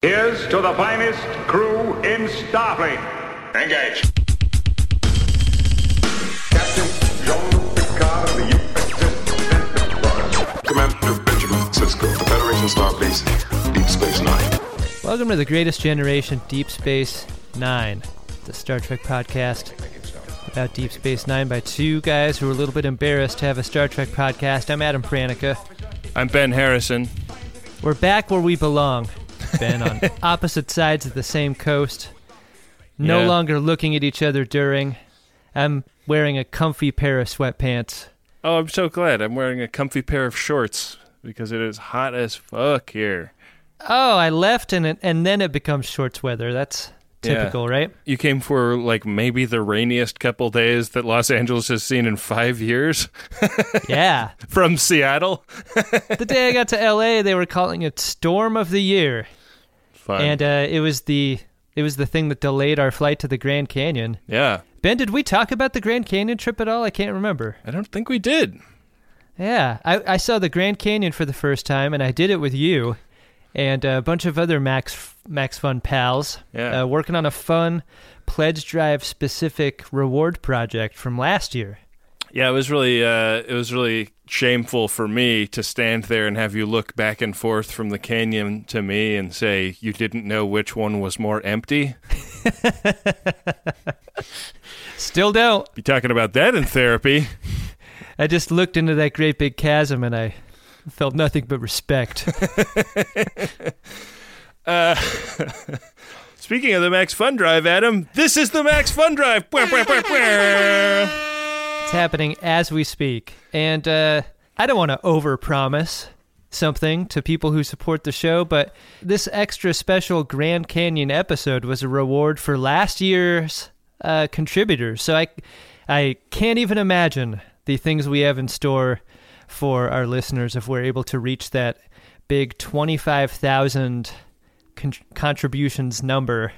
Here's to the finest crew in Starfleet. Engage. Captain Jean-Luc Picard of the USS Enterprise. Commander Benjamin Sisko, the Federation Starbase, Deep Space Nine. Welcome to the Greatest Generation Deep Space Nine, the Star Trek podcast about Deep Space Nine by two guys who are a little bit embarrassed to have a Star Trek podcast. I'm Adam Pranica. I'm Ben Harrison. We're back where we belong, Ben, on opposite sides of the same coast. No Yeah. longer looking at each other during. I'm wearing a comfy pair of sweatpants. Oh, I'm so glad. I'm wearing a comfy pair of shorts because it is hot as fuck here. Oh, I left and it, and then it becomes shorts weather. That's Yeah. typical, right? You came for like maybe the rainiest couple days that Los Angeles has seen in five years Yeah. from Seattle. the day I got to LA, they were calling it Storm of the Year. Fun. and uh, it was the it was the thing that delayed our flight to the Grand Canyon. yeah, Ben, did we talk about the Grand Canyon trip at all? I can't remember. I don't think we did. Yeah, I, I saw the Grand Canyon for the first time, and I did it with you and a bunch of other Max Max Fun pals. Yeah. uh, working on a fun pledge drive specific reward project from last year. Yeah, it was really uh, it was really shameful for me to stand there and have you look back and forth from the canyon to me and say you didn't know which one was more empty. Still don't. Be talking about that in therapy. I just looked into that great big chasm, and I felt nothing but respect. Uh, speaking of the Max Fun Drive, Adam, this is the Max Fun Drive. It's happening as we speak. And uh, I don't want to overpromise something to people who support the show, but this extra special Grand Canyon episode was a reward for last year's uh, contributors. So I, I can't even imagine the things we have in store for our listeners if we're able to reach that big 25,000 con- contributions number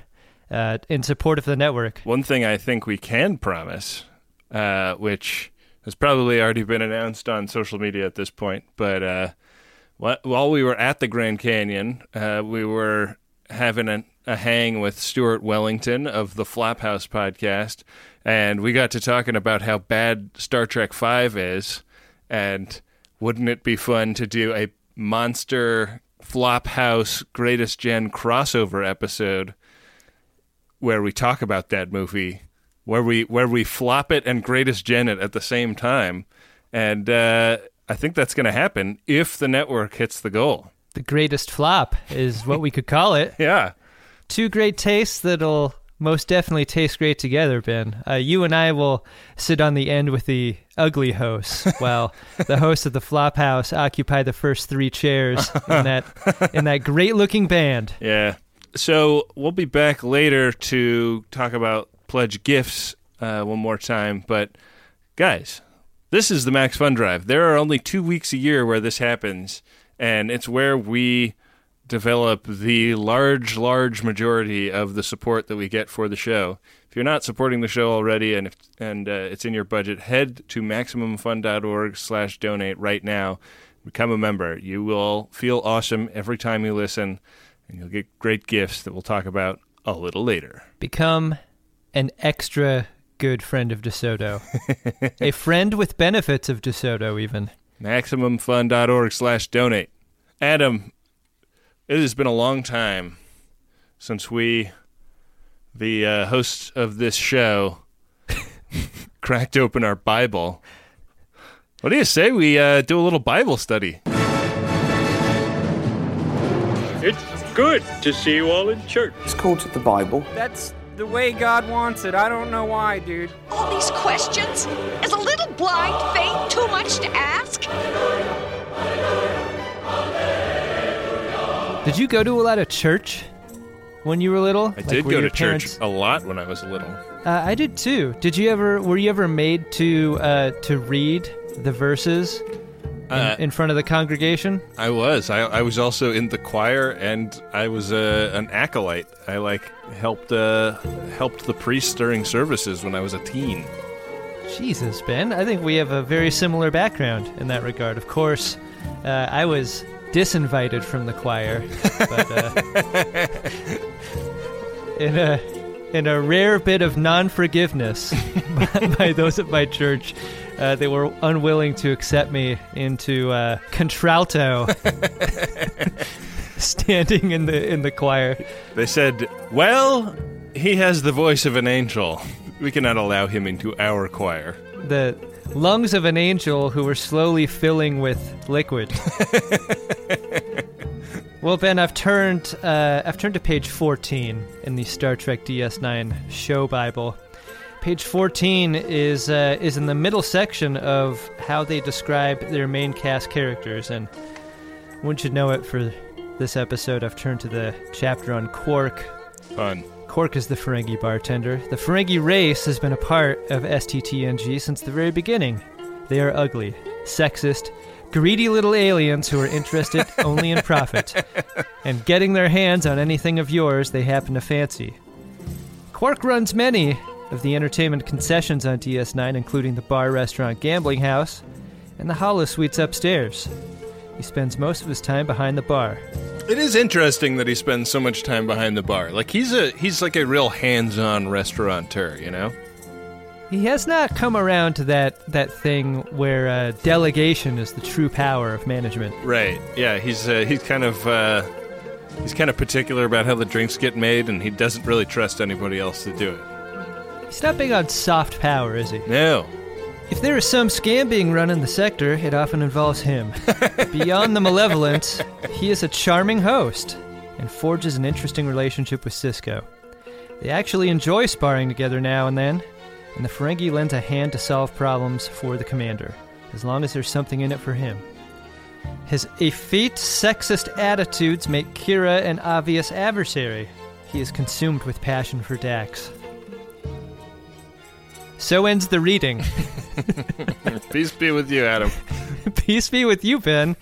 uh, in support of the network. One thing I think we can promise, uh, which has probably already been announced on social media at this point, but uh, wh- while we were at the Grand Canyon, uh, we were having a, a hang with Stuart Wellington of the Flophouse podcast, and we got to talking about how bad Star Trek Five is, and wouldn't it be fun to do a monster Flophouse Greatest Gen crossover episode where we talk about that movie, where we where we flop it and greatest gen it at the same time, and uh, I think that's going to happen if the network hits the goal. The greatest flop is what we could call it. Yeah, two great tastes that'll most definitely taste great together, Ben. Uh, you and I will sit on the end with the ugly hosts, while the hosts of the Flophouse occupy the first three chairs in that in that great looking band. yeah. So we'll be back later to talk about pledge gifts uh, one more time, but guys, this is the Max Fun Drive. There are only two weeks a year where this happens, and it's where we develop the large, large majority of the support that we get for the show. If you're not supporting the show already and if, and uh, it's in your budget, head to maximumfun.org slash donate right now. Become a member. You will feel awesome every time you listen, and you'll get great gifts that we'll talk about a little later. Become an extra good friend of DeSoto, a friend with benefits of DeSoto, even. maximumfun.org slash donate. Adam, it has been a long time since we, the uh, hosts of this show, cracked open our Bible. What do you say we uh, do a little Bible study? It's good to see you all in church. It's called the Bible. That's the way God wants it. I don't know why, dude. All these questions? Is a little blind faith too much to ask? Did you go to a lot of church when you were little? I Like, did go to parents- church a lot when I was little. Uh, I did too. Did you ever? Were you ever made to uh, to read the verses in, Uh, in front of the congregation? I was. I, I was also in the choir, and I was uh, an acolyte. I like helped uh, helped the priest during services when I was a teen. Jesus, Ben. I think we have a very similar background in that regard. Of course, uh, I was disinvited from the choir. But uh, in a in a rare bit of non-forgiveness by, by those at my church, uh, they were unwilling to accept me into uh, contralto, standing in the in the choir. They said, "Well, he has the voice of an angel. We cannot allow him into our choir." the lungs of an angel who were slowly filling with liquid. well, Ben, I've turned uh, I've turned to page 14 in the Star Trek DS9 show Bible. Page 14 is uh, is in the middle section of how they describe their main cast characters, and one you know it for this episode. I've turned to the chapter on Quark, Fun. Quark is the Ferengi bartender. The Ferengi race has been a part of STTNG since the very beginning. They are ugly, sexist, greedy little aliens who are interested only in profit and getting their hands on anything of yours they happen to fancy. Quark runs many of the entertainment concessions on DS9, including the bar, restaurant, gambling house, and the holosuites upstairs. He spends most of his time behind the bar. It is interesting that he spends so much time behind the bar. Like he's a he's like a real hands-on restaurateur, you know? He has not come around to that that thing where uh, delegation is the true power of management. Right. Yeah, he's uh, he's kind of uh, he's kind of particular about how the drinks get made and he doesn't really trust anybody else to do it. He's not big on soft power, is he? No. If there is some scam being run in the sector, it often involves him. Beyond the malevolence, he is a charming host and forges an interesting relationship with Sisko. They actually enjoy sparring together now and then, and the Ferengi lends a hand to solve problems for the commander, as long as there's something in it for him. His effete sexist attitudes make Kira an obvious adversary. He is consumed with passion for Dax. So ends the reading. Peace be with you, Adam. Peace be with you, Ben.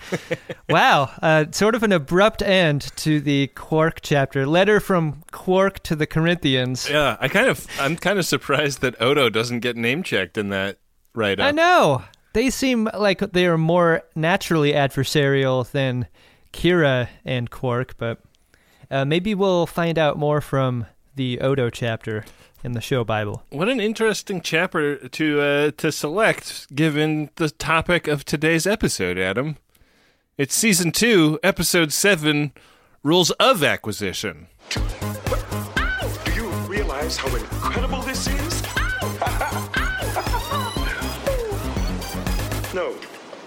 wow, uh, sort of an abrupt end to the Quark chapter. Letter from Quark to the Corinthians. Yeah, I kind of I'm kind of surprised that Odo doesn't get name checked in that right up. I know. They seem like they are more naturally adversarial than Kira and Quark, but uh, maybe we'll find out more from the Odo chapter in the show Bible. What an interesting chapter to uh, to select, given the topic of today's episode, Adam. It's season two, episode seven, rules of acquisition. Do you realize how incredible this is? no,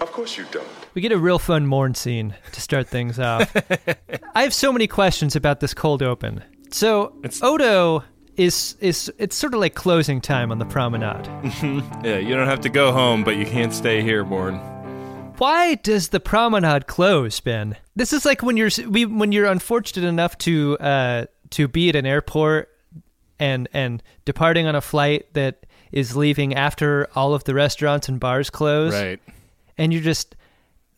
of course you don't. We get a real fun Morn scene to start things off. I have so many questions about this cold open. So it's, Odo is is it's sort of like closing time on the promenade. Yeah, you don't have to go home, but you can't stay here, Morn. Why does the promenade close, Ben? This is like when you're we, when you're unfortunate enough to uh, to be at an airport and and departing on a flight that is leaving after all of the restaurants and bars close, Right. and you're just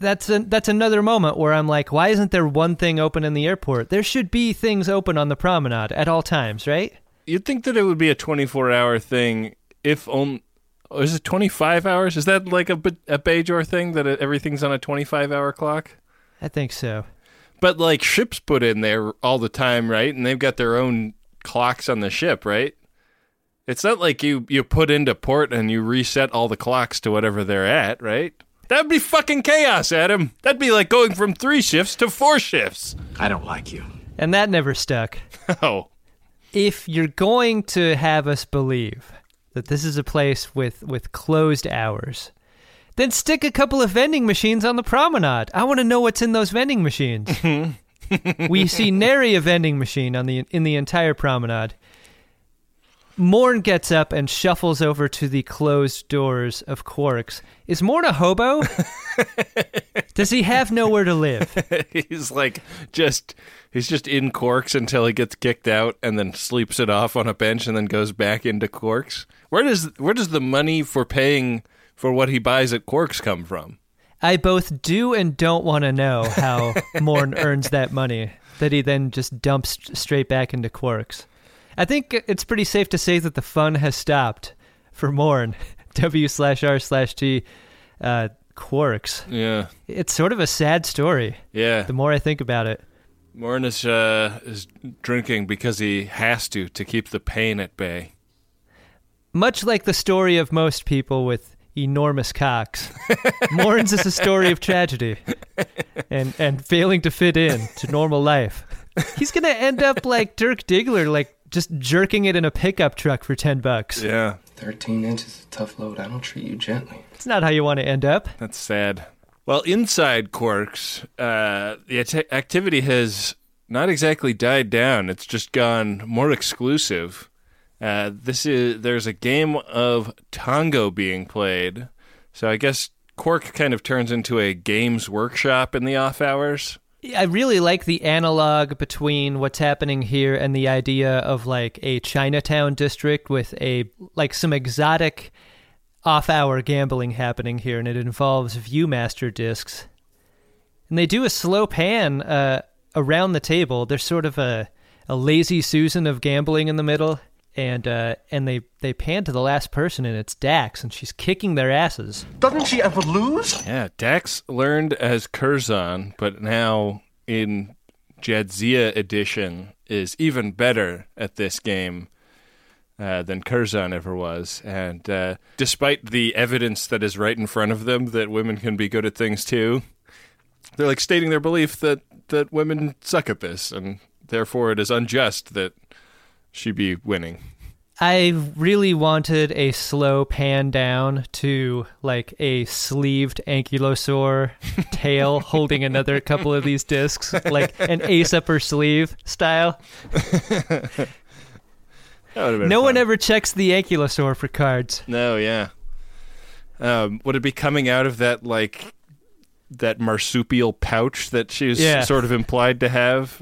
that's a, that's another moment where I'm like, why isn't there one thing open in the airport? There should be things open on the promenade at all times, right? You'd think that it would be a 24 hour thing if only. Oh, is it 25 hours? Is that like a, a Bajor thing that it- everything's on a 25 hour clock? I think so. But like ships put in there all the time, right? And they've got their own clocks on the ship, right? It's not like you you put into port and you reset all the clocks to whatever they're at, right? That'd be fucking chaos, Adam. That'd be like going from three shifts to four shifts. I don't like you. And that never stuck. Oh, if you're going to have us believe that this is a place with with closed hours, then stick a couple of vending machines on the promenade. I want to know what's in those vending machines. Mm-hmm. we see nary a vending machine on the in the entire promenade. Morn gets up and shuffles over to the closed doors of Quarks. Is Morn a hobo? Does he have nowhere to live? he's like just he's just in Quarks until he gets kicked out and then sleeps it off on a bench and then goes back into Quarks. Where does where does the money for paying for what he buys at Quarks come from? I both do and don't want to know how Morn earns that money that he then just dumps straight back into Quarks. I think it's pretty safe to say that the fun has stopped for Morn. W slash R slash T. Uh, Quarks. Yeah, It's sort of a sad story. yeah. The more I think about it. Morn is uh, is drinking because he has to to keep the pain at bay. Much like the story of most people with enormous cocks, Morns is a story of tragedy and and failing to fit in to normal life. He's gonna end up like Dirk Diggler, like just jerking it in a pickup truck for ten bucks. Yeah, 13 inches is a tough load. I don't treat you gently. It's not how you want to end up. that's sad. Well, inside Quarks, uh, the at- activity has not exactly died down. It's just gone more exclusive. Uh, this is there's a game of tongo being played, so I guess Quark kind of turns into a games workshop in the off hours. I really like the analog between what's happening here and the idea of like a Chinatown district with a like some exotic off-hour gambling happening here, and it involves ViewMaster discs. And they do a slow pan uh, around the table. There's sort of a a lazy Susan of gambling in the middle, and uh, and they they pan to the last person, and it's Dax, and she's kicking their asses. Doesn't she ever lose? Yeah, Dax learned as Curzon, but now in Jadzia edition is even better at this game uh, than Curzon ever was. And uh, despite the evidence that is right in front of them that women can be good at things too, they're like stating their belief that that women suck at this, and therefore it is unjust that she be winning. I really wanted a slow pan down to like a sleeved ankylosaur tail holding another couple of these discs, like an ace up her sleeve style. That would've been No one ever checks the ankylosaur for cards. No, yeah. Um, would it be coming out of that like that marsupial pouch that she's Yeah. sort of implied to have?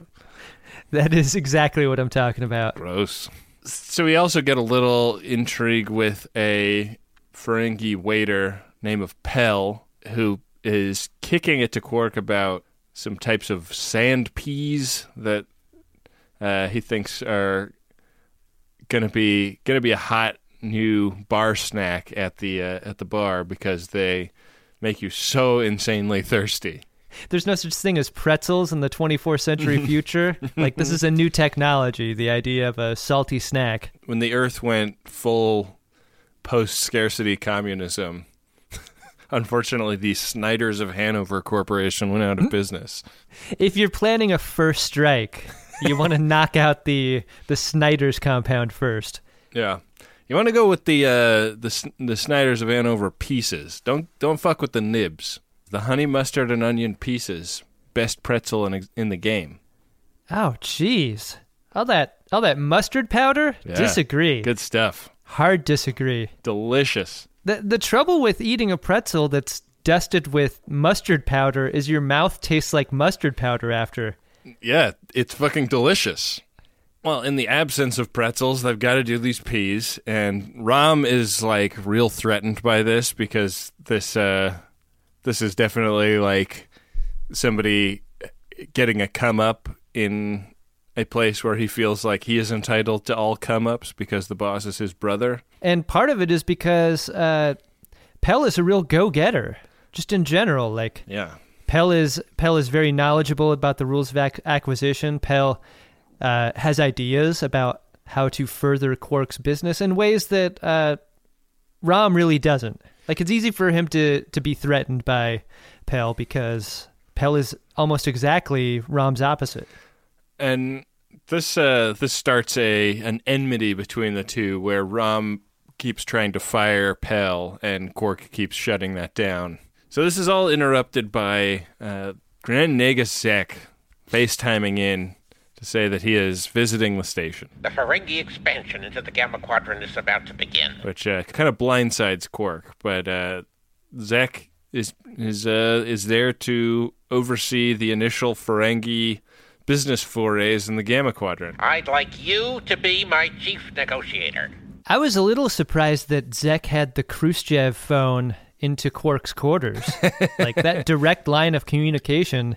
That is exactly what I'm talking about. Gross. So we also get a little intrigue with a Ferengi waiter named of Pell, who is kicking it to Quark about some types of sand peas that uh, he thinks are gonna be gonna be a hot new bar snack at the uh, at the bar because they make you so insanely thirsty. There's no such thing as pretzels in the 24th century future. like this is a new technology, the idea of a salty snack. when the Earth went full post scarcity communism, unfortunately, the Snyders of Hanover Corporation went out of business. If you're planning a first strike, you want to knock out the the Snyder's compound first. Yeah. You want to go with the uh, the the Snyders of Hanover pieces. Don't don't fuck with the nibs. The honey mustard and onion pieces, best pretzel in in the game. Oh, jeez. All that all that mustard powder? Yeah. Disagree. Good stuff. Hard disagree. Delicious. The the trouble with eating a pretzel that's dusted with mustard powder is your mouth tastes like mustard powder after. Yeah, it's fucking delicious. Well, in the absence of pretzels, they've got to do these peas, and Rom is like real threatened by this because this uh, this is definitely like somebody getting a come up in a place where he feels like he is entitled to all come ups because the boss is his brother. And part of it is because uh, Pell is a real go getter, just in general. Like Yeah. Pell is Pell is very knowledgeable about the rules of ac- acquisition. Pell uh, has ideas about how to further Quark's business in ways that uh, Rom really doesn't. Like it's easy for him to to be threatened by Pell because Pell is almost exactly Rom's opposite. and this uh, this starts a an enmity between the two, where Rom keeps trying to fire Pell, and Quark keeps shutting that down. So this is all interrupted by uh, Grand Nagus Zek FaceTiming in to say that he is visiting the station, The Ferengi expansion into the Gamma Quadrant is about to begin. which uh, kind of blindsides Quark. But uh, Zek is is uh, is there to oversee the initial Ferengi business forays in the Gamma Quadrant. I'd like you to be my chief negotiator. I was a little surprised that Zek had the Khrushchev phone into Quark's quarters. like that direct line of communication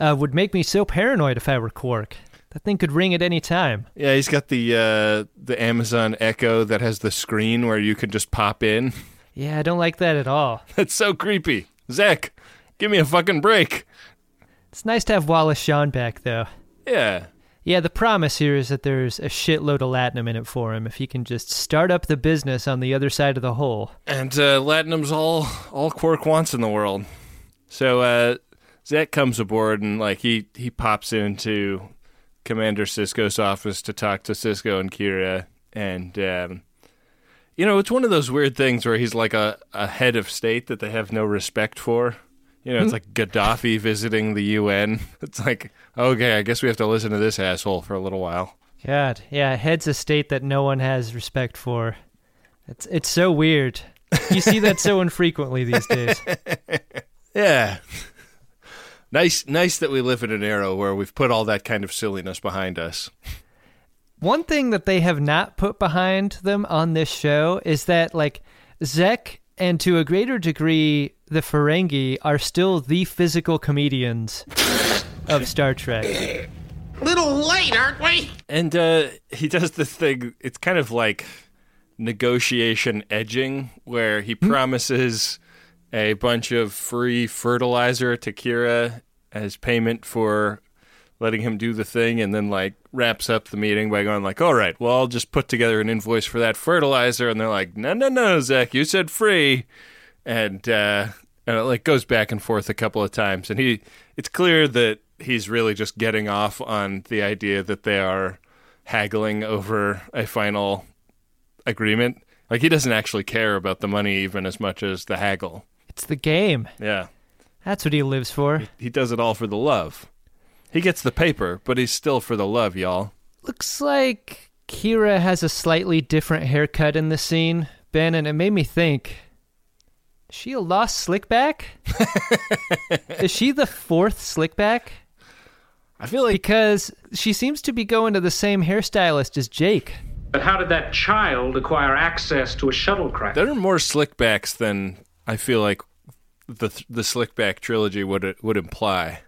uh, would make me so paranoid if I were Quark. That thing could ring at any time. Yeah, he's got the uh, the Amazon Echo that has the screen where you can just pop in. Yeah, I don't like that at all. That's so creepy. Zek, give me a fucking break. It's nice to have Wallace Shawn back, though. Yeah. Yeah, the promise here is that there's a shitload of latinum in it for him if he can just start up the business on the other side of the hole. And uh, Latinum's all all Quark wants in the world. So uh, Zek comes aboard and like he he pops into Commander Sisko's office to talk to Cisco and Kira, and um, you know it's one of those weird things where he's like a, a head of state that they have no respect for. You know, it's like Gaddafi visiting the UN. It's like, okay, I guess we have to listen to this asshole for a little while. God, yeah, heads of state that no one has respect for. It's it's so weird. You see that so infrequently these days. Yeah. Nice nice that we live in an era where we've put all that kind of silliness behind us. One thing that they have not put behind them on this show is that like Zek and to a greater degree the Ferengi are still the physical comedians of Star Trek. Little late, aren't we? And uh, he does this thing. It's kind of like negotiation edging, where he promises a bunch of free fertilizer to Kira as payment for letting him do the thing, and then like wraps up the meeting by going like, "All right, well, I'll just put together an invoice for that fertilizer." And they're like, "No, no, no, Zek, you said free," and uh, and it like goes back and forth a couple of times, and he it's clear that he's really just getting off on the idea that they are haggling over a final agreement. Like he doesn't actually care about the money even as much as the haggle. It's the game. Yeah. That's what he lives for. He does it all for the love. He gets the paper, but he's still for the love, y'all. Looks like Kira has a slightly different haircut in the scene, Ben, and it made me think. Is she a lost slickback? is she the fourth slickback? I feel like because she seems to be going to the same hairstylist as Jake. But how did that child acquire access to a shuttlecraft? There are more slickbacks than I feel like the the slickback trilogy would would imply.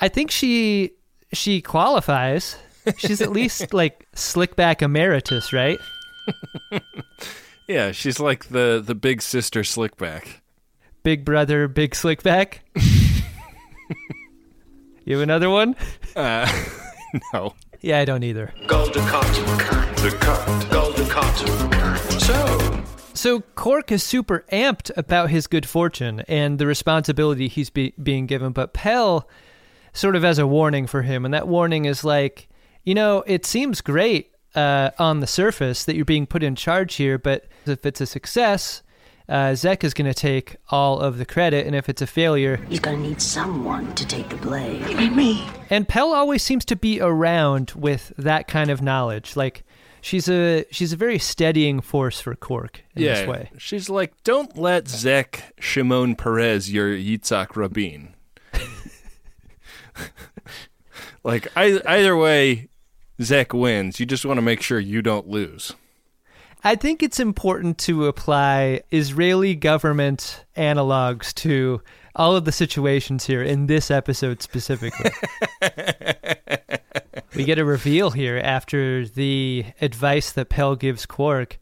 I think she she qualifies. She's at least like slickback emeritus, right? yeah, she's like the the big sister slickback. Big brother, big slickback. you have another one? Uh, no. Yeah, I don't either. Golden cotton. The cut. Golden cotton. So, So Quark is super amped about his good fortune and the responsibility he's be- being given, but Pell sort of has a warning for him, and that warning is like, you know, it seems great uh, on the surface that you're being put in charge here, but if it's a success, uh, Zek is going to take all of the credit, and if it's a failure, He's gonna need someone to take the blame. Me. and Pell always seems to be around with that kind of knowledge. Like she's a she's a very steadying force for Quark in yeah, this way. she's like, don't let Zek Shimon Peres your Yitzhak Rabin. like I, either way, Zek wins. You just want to make sure you don't lose. I think it's important to apply Israeli government analogs to all of the situations here in this episode specifically. we get a reveal here after the advice that Pell gives Quark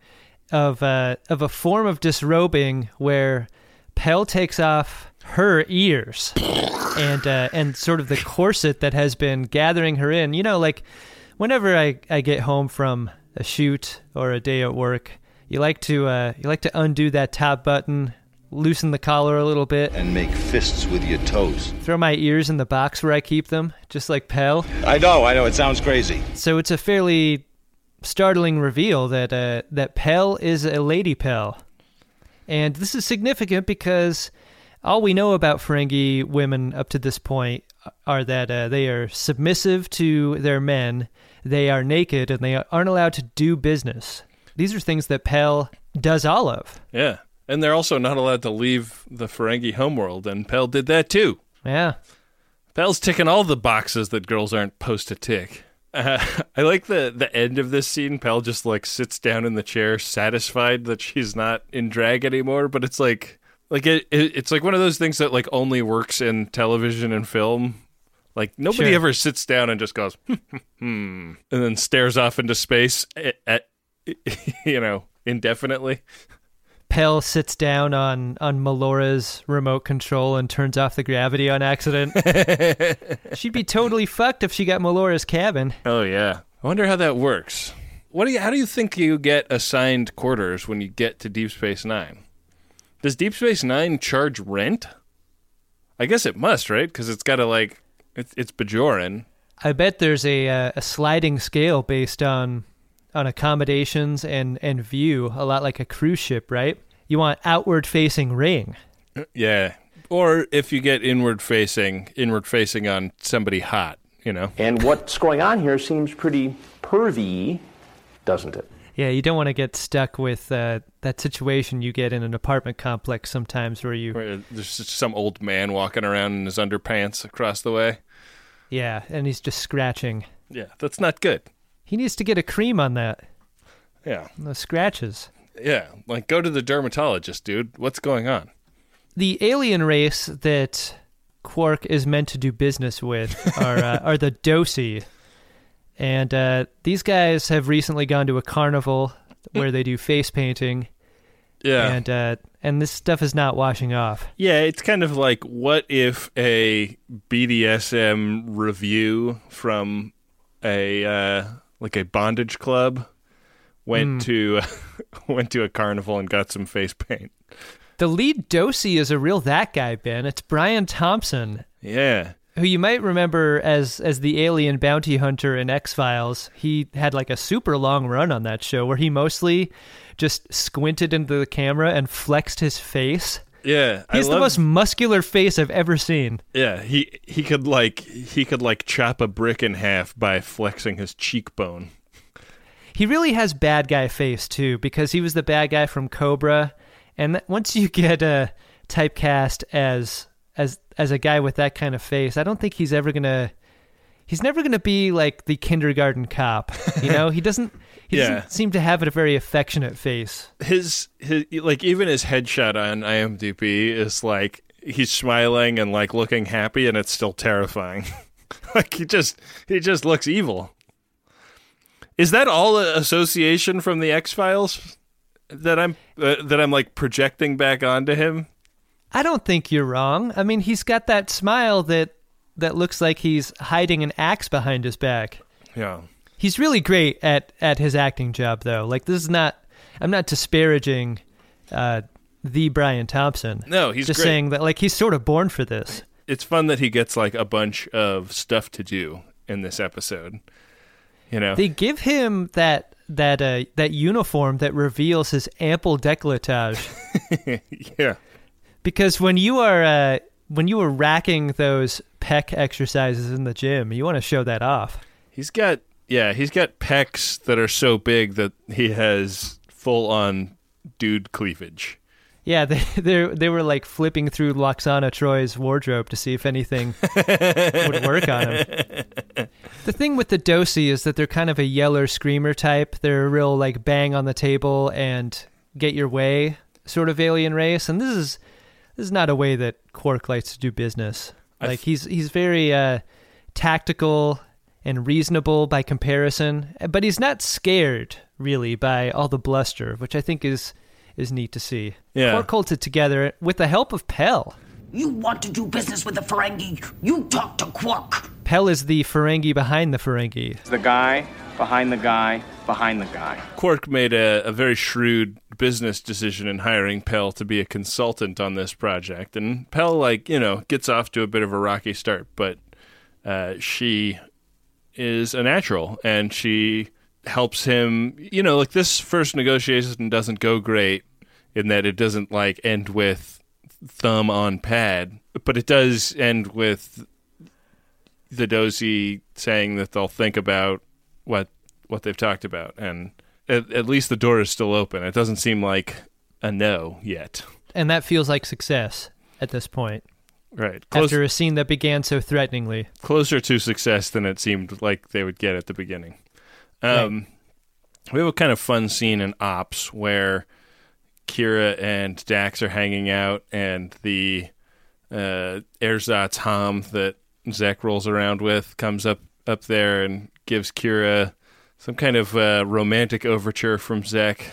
of uh, of a form of disrobing where Pell takes off her ears and uh, and sort of the corset that has been gathering her in. You know, like whenever I, I get home from a shoot or a day at work, you like to uh, you like to undo that top button, loosen the collar a little bit, and make fists with your toes. throw my ears in the box where I keep them, just like Pell. I know, I know, it sounds crazy. So it's a fairly startling reveal that uh, that Pell is a lady Pell, and this is significant because all we know about Ferengi women up to this point are that uh, they are submissive to their men, they are naked, and they aren't allowed to do business. These are things that Pell does all of. Yeah. And they're also not allowed to leave the Ferengi homeworld, and Pell did that too. Yeah. Pell's ticking all the boxes that girls aren't supposed to tick. Uh, I like the the end of this scene. Pell just like sits down in the chair, satisfied that she's not in drag anymore. But it's like like it, it it's like one of those things that like only works in television and film. Like nobody Sure. ever sits down and just goes hmm, hmm, hmm, and then stares off into space at, at you know indefinitely. Pell sits down on on Melora's remote control and turns off the gravity on accident. She'd be totally fucked if she got Melora's cabin. Oh yeah. I wonder how that works. What do you how do you think you get assigned quarters when you get to Deep Space 9? Does Deep Space 9 charge rent? I guess it must, right? Cuz it's got to like it's it's Bajoran. I bet there's a uh, a sliding scale based on on accommodations and and view, a lot like a cruise ship, right? You want outward facing ring. Yeah. Or if you get inward facing, inward facing on somebody hot, you know. And what's going on here seems pretty pervy, doesn't it? Yeah, you don't want to get stuck with uh, that situation you get in an apartment complex sometimes where you. Where there's just some old man walking around in his underpants across the way. Yeah, and he's just scratching. Yeah, that's not good. He needs to get a cream on that. Yeah. The scratches. Yeah, like go to the dermatologist, dude. What's going on? The alien race that Quark is meant to do business with are uh, are the Dosi, and uh, these guys have recently gone to a carnival where they do face painting. Yeah, and uh, and this stuff is not washing off. Yeah, it's kind of like what if a BDSM review from a uh, like a bondage club went Mm. to went to a carnival and got some face paint. The lead Dosi is a real that guy, Ben. It's Brian Thompson, Yeah. who you might remember as as the alien bounty hunter in X Files. He had like a super long run on that show where he mostly just squinted into the camera and flexed his face. Yeah, I He's the love- most muscular face I've ever seen. Yeah, he he could like he could like chop a brick in half by flexing his cheekbone. He really has bad guy face too, because he was the bad guy from Cobra, and once you get uh, typecast as as as a guy with that kind of face, I don't think he's ever gonna. He's never gonna be like the kindergarten cop. You know, he doesn't. He Yeah. doesn't seem to have a very affectionate face. His his like even his headshot on IMDb is like he's smiling and like looking happy and it's still terrifying. like he just he just looks evil. Is that all association from the X Files that I'm uh, that I'm like projecting back onto him? I don't think you're wrong. I mean, he's got that smile that that looks like he's hiding an axe behind his back. Yeah. He's really great at at his acting job, though. Like this is not. I'm not disparaging uh, the Brian Thompson. No, he's just great. saying that like he's sort of born for this. It's fun that he gets like a bunch of stuff to do in this episode. You know. They give him that that uh, that uniform that reveals his ample décolletage. yeah. Because when you are uh, when you were racking those pec exercises in the gym, you want to show that off. He's got yeah, he's got pecs that are so big that he has full on dude cleavage. Yeah, they they they were like flipping through Lwaxana Troi's wardrobe to see if anything would work on him. The thing with the Dosi is that they're kind of a yeller screamer type. They're a real like bang on the table and get your way sort of alien race, and this is this is not a way that Quark likes to do business. I Like he's he's very uh, tactical and reasonable by comparison, but he's not scared really by all the bluster, which I think is is neat to see. Yeah. Quark holds it together with the help of Pell. You want to do business with the Ferengi? You talk to Quark. Pell is the Ferengi behind the Ferengi. The guy behind the guy behind the guy. Quark made a, a very shrewd business decision in hiring Pell to be a consultant on this project. And Pell, like, you know, gets off to a bit of a rocky start, but uh, she is a natural and she helps him. You know, like this first negotiation doesn't go great in that it doesn't, like, end with thumb on pad, but it does end with the Dosi saying that they'll think about what what they've talked about, and at, at least the door is still open. It doesn't seem like a no yet. And that feels like success at this point. Right, After a scene that began so threateningly. closer to success than it seemed like they would get at the beginning. Um, We have a kind of fun scene in Ops where Kira and Dax are hanging out, and the uh, ersatz Ham that Zek rolls around with comes up up there and gives Kira some kind of uh, romantic overture from Zek.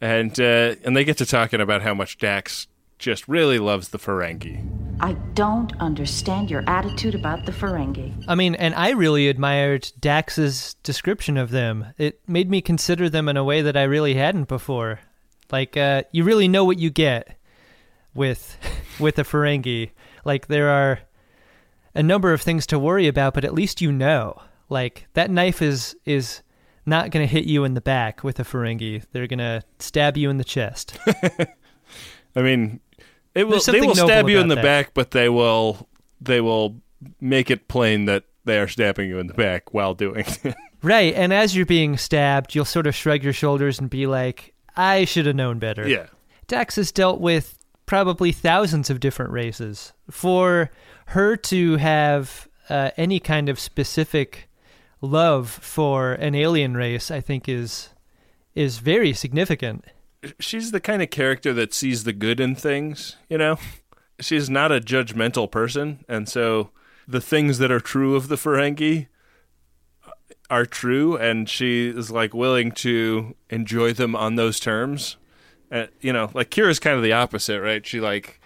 and uh, and they get to talking about how much Dax just really loves the Ferengi. I don't understand your attitude about the Ferengi. I mean, and I really admired Dax's description of them. It made me consider them in a way that I really hadn't before. Like, uh, you really know what you get with with a Ferengi. Like, there are a number of things to worry about, but at least you know. Like, that knife is is not going to hit you in the back with a Ferengi. They're going to stab you in the chest. I mean, it will. They will stab you in the that. back, but they will. They will make it plain that they are stabbing you in the back while doing it. Right, and as you're being stabbed, you'll sort of shrug your shoulders and be like, I should have known better. yeah. Dax has dealt with probably thousands of different races. For her to have uh, any kind of specific love for an alien race, I think is is very significant. she's the kind of character that sees the good in things, you know? She's not a judgmental person, and so the things that are true of the Ferengi are true, and she is like willing to enjoy them on those terms. Uh, you know, like Kira's kind of the opposite, right? She like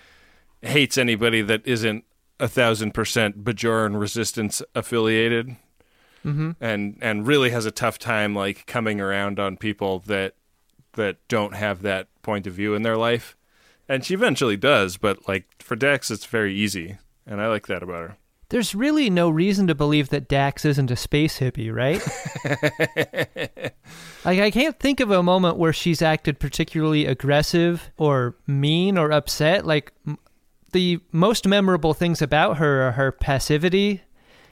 hates anybody that isn't a thousand percent Bajoran resistance affiliated, Mhm. and and really has a tough time like coming around on people that that don't have that point of view in their life. And she eventually does, but like for Dax, it's very easy, and I like that about her. There's really no reason to believe that Dax isn't a space hippie, right? like, I can't think of a moment where she's acted particularly aggressive or mean or upset. Like, the most memorable things about her are her passivity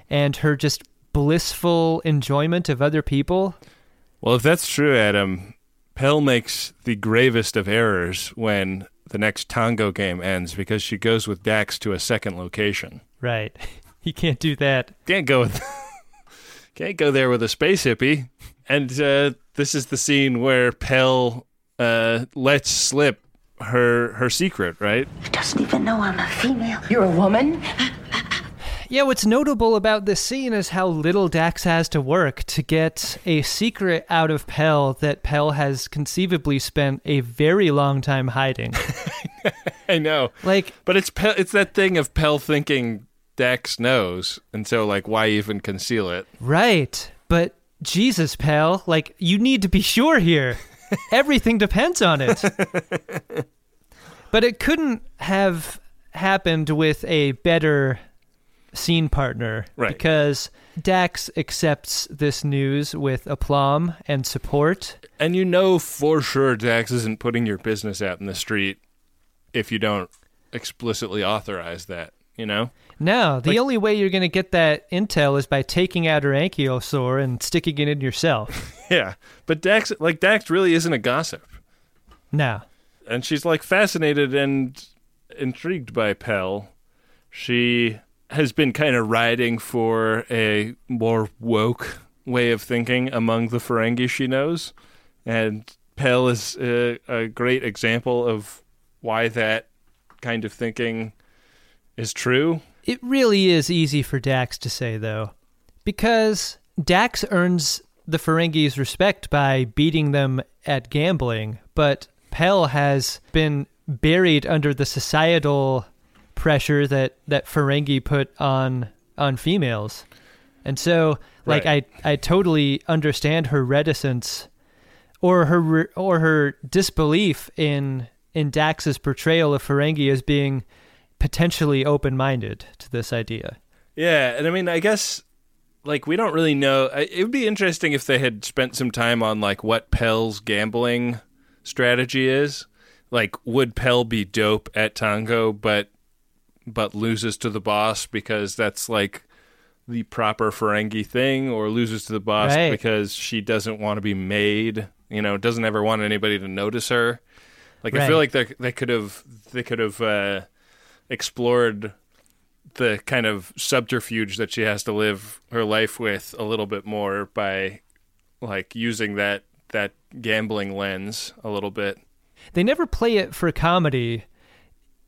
and her just blissful enjoyment of other people. Well, if that's true, Adam, Pell makes the gravest of errors when the next tongo game ends because she goes with Dax to a second location. Right. You can't do that. Can't go with can't go there with a space hippie. And uh, this is the scene where Pell uh, lets slip her her secret, right? He Doesn't even know I'm a female. You're a woman? Yeah, what's notable about this scene is how little Dax has to work to get a secret out of Pell that Pell has conceivably spent a very long time hiding. I know. Like, but it's Pell, it's that thing of Pell thinking Dax knows, and so like, why even conceal it? Right. But Jesus, pal, like you need to be sure here. Everything depends on it. but it couldn't have happened with a better scene partner Right. because Dax accepts this news with aplomb and support. And you know for sure Dax isn't putting your business out in the street if you don't explicitly authorize that. You know? No, the Like- only way you're going to get that intel is by taking out her ankylosaur and sticking it in yourself. Yeah. But Dax, like Dax, really isn't a gossip, no. and she's like fascinated and intrigued by Pell. She has been kind of riding for a more woke way of thinking among the Ferengi she knows, and Pell is a, a great example of why that kind of thinking is true. It really is easy for Dax to say, though, because Dax earns the Ferengi's respect by beating them at gambling, but Pell has been buried under the societal pressure that, that Ferengi put on on females. And so, like, Right. I, I totally understand her reticence or her or her disbelief in in Dax's portrayal of Ferengi as being potentially open-minded to this idea. Yeah, and I mean, I guess like we don't really know. It would be interesting if they had spent some time on like what Pell's gambling strategy is. Like, would Pell be dope at Tongo, but but loses to the boss because that's like the proper Ferengi thing, or loses to the boss Right. because she doesn't want to be made. You know, doesn't ever want anybody to notice her. Like, I feel like they they could have they could have uh, explored the kind of subterfuge that she has to live her life with a little bit more by like using that that gambling lens a little bit. They never play it for comedy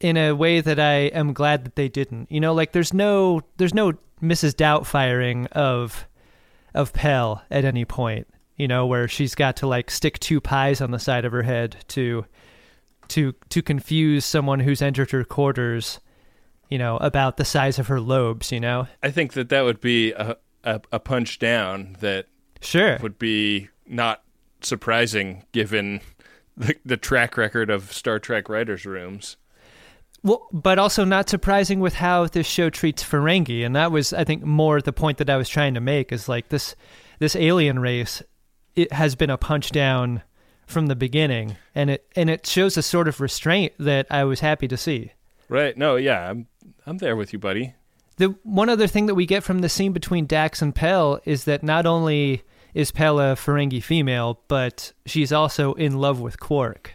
in a way that I am glad that they didn't. You know, like there's no there's no Mrs. Doubt firing of of Pell at any point. you know, where she's got to like stick two pies on the side of her head to to to confuse someone who's entered her quarters, you know, about the size of her lobes, you know. I think that that would be a a, a punch down that Sure. would be not surprising given the, the track record of Star Trek writers' rooms. Well, but also not surprising with how this show treats Ferengi, and that was, I think, more the point that I was trying to make is like this this alien race, it has been a punch down from the beginning, and it and it shows a sort of restraint that I was happy to see. Right? No, yeah, I'm I'm there with you, buddy. The one other thing that we get from the scene between Dax and Pell is that not only is Pell a Ferengi female, but she's also in love with Quark.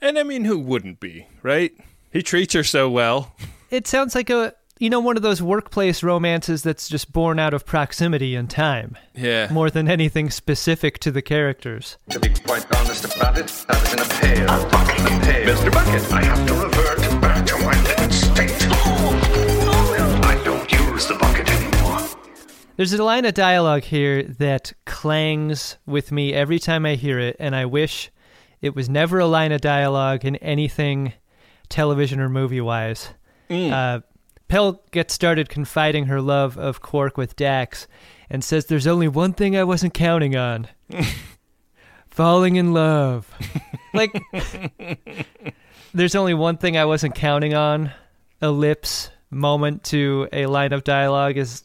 And I mean, who wouldn't be, right? He treats her so well. It sounds like a you know one of those workplace romances that's just born out of proximity and time. Yeah. More than anything specific to the characters. To be quite honest about it, I was in a pail. A bucket. A pail. Mr. Bucket, I have to revert back to my dead state. I don't use the bucket anymore. There's a line of dialogue here that clangs with me every time I hear it, and I wish it was never a line of dialogue in anything television or movie wise. Uh, Pell gets started confiding her love of Quark with Dax and says, There's only one thing I wasn't counting on falling in love. like, there's only one thing I wasn't counting on. Ellipse moment to a line of dialogue is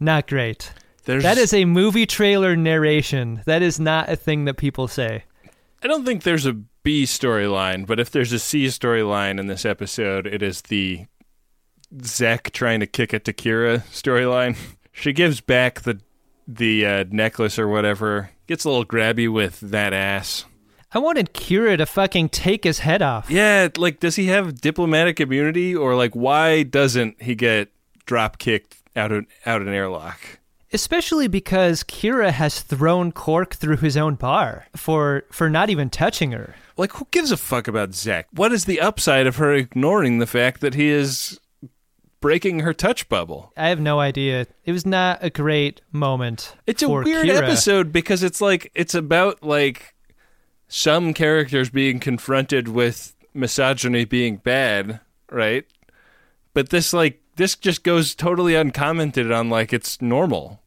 not great. There's- That is a movie trailer narration. That is not a thing that people say. I don't think there's a B storyline, but if there's a C storyline in this episode, it is the Zek trying to kick it to Kira storyline. She gives back the the uh, necklace or whatever, gets a little grabby with that ass. I wanted Kira to fucking take his head off. Yeah, like does he have diplomatic immunity or like why doesn't he get drop kicked out of out an airlock? Especially because Kira has thrown Quark through his own bar for for not even touching her. Like who gives a fuck about Zek? What is the upside of her ignoring the fact that he is breaking her touch bubble? I have no idea. It was not a great moment. It's a weird Kira. episode because it's like it's about like some characters being confronted with misogyny being bad, right? But this like this just goes totally uncommented on like it's normal.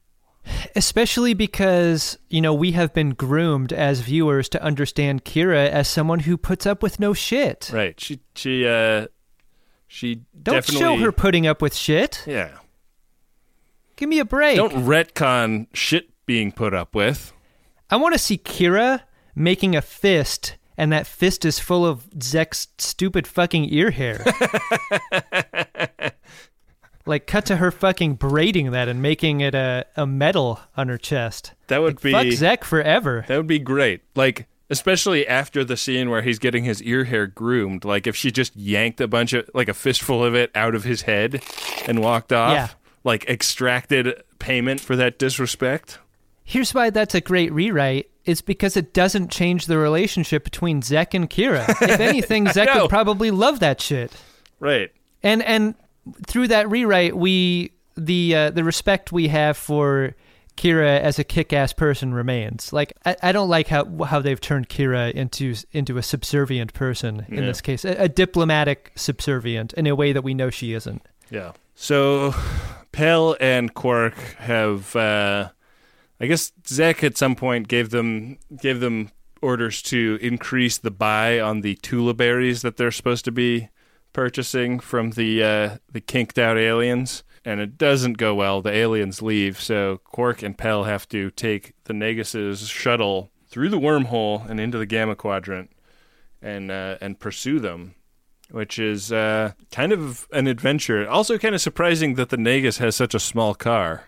Especially because, you know, we have been groomed as viewers to understand Kira as someone who puts up with no shit. Right. She she uh she Don't show her putting up with shit. Yeah. Give me a break. Don't retcon shit being put up with. I want to see Kira making a fist, and that fist is full of Zek's stupid fucking ear hair. like, cut to her fucking braiding that and making it a, a medal on her chest. That would be Fuck Zek forever. That would be great. Like especially after the scene where he's getting his ear hair groomed, like if she just yanked a bunch of like a fistful of it out of his head and walked off, Yeah. like extracted payment for that disrespect. Here's why that's a great rewrite. It's because it doesn't change the relationship between Zek and Kira. If anything, Zek would probably love that shit. Right. And and through that rewrite, we the uh, the respect we have for Kira as a kick-ass person remains. Like I, I don't like how how they've turned Kira into into a subservient person in Yeah. this case, a, a diplomatic subservient in a way that we know she isn't. Yeah. So Pell and Quark have uh I guess Zek at some point gave them gave them orders to increase the buy on the tula berries that they're supposed to be purchasing from the uh the kinked out aliens. And it doesn't go well. The aliens leave, so Quark and Pell have to take the Nagus's shuttle through the wormhole and into the Gamma Quadrant and uh, and pursue them which is uh, kind of an adventure. Also, kind of surprising that the Nagus has such a small car,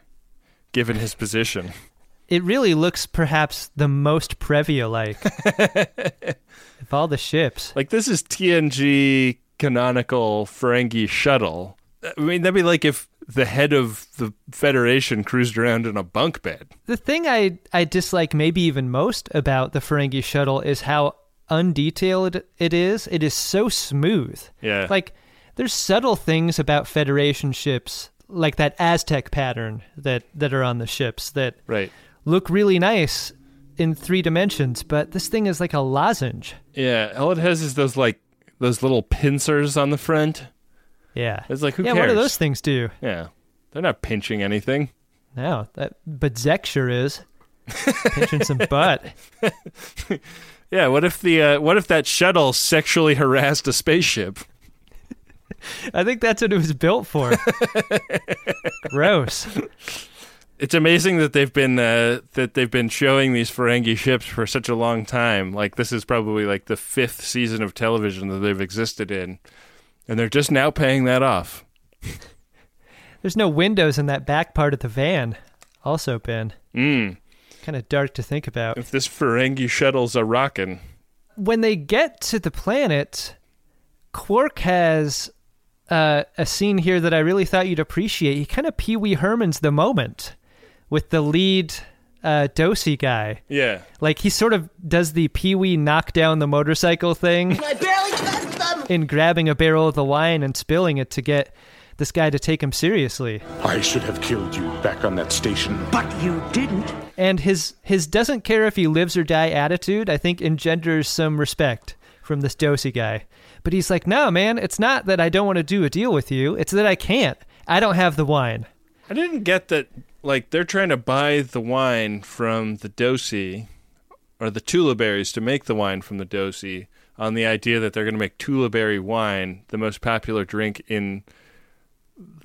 given his position. It really looks perhaps the most Previa like of all the ships. Like this is TNG canonical Ferengi shuttle. I mean, that'd be like if the head of the Federation cruised around in a bunk bed. The thing I I dislike maybe even most about the Ferengi shuttle is how undetailed it is. It is so smooth. Yeah. Like there's subtle things about Federation ships like that Aztec pattern that that are on the ships that Right. look really nice in three dimensions, but this thing is like a lozenge. Yeah, all it has is those like those little pincers on the front. Yeah. It's like who yeah, cares? what do those things do? Yeah, they're not pinching anything. No, that but Zek sure is. Pinching some butt. Yeah, what if the uh, what if that shuttle sexually harassed a spaceship? I think that's what it was built for. Gross. It's amazing that they've been uh, that they've been showing these Ferengi ships for such a long time. Like this is probably like the fifth season of television that they've existed in, and they're just now paying that off. There's no windows in that back part of the van. Also, Ben. Mm. Kind of dark to think about. If this Ferengi shuttle's a rockin'. When they get to the planet, Quark has uh, a scene here that I really thought you'd appreciate. He kind of Pee Wee Herman's the moment with the lead uh, Dosi guy. Yeah. Like he sort of does the Pee Wee knock down the motorcycle thing I barely touched them. In grabbing a barrel of the wine and spilling it to get this guy to take him seriously. I should have killed you back on that station. But you didn't. And his his doesn't care if he lives or die attitude, I think engenders some respect from this Dosi guy. But he's like, "No, man, it's not that I don't want to do a deal with you. It's that I can't. I don't have the wine." I didn't get that. Like they're trying to buy the wine from the Dosi, or the Tula berries to make the wine from the Dosi, on the idea that they're going to make Tula berry wine the most popular drink in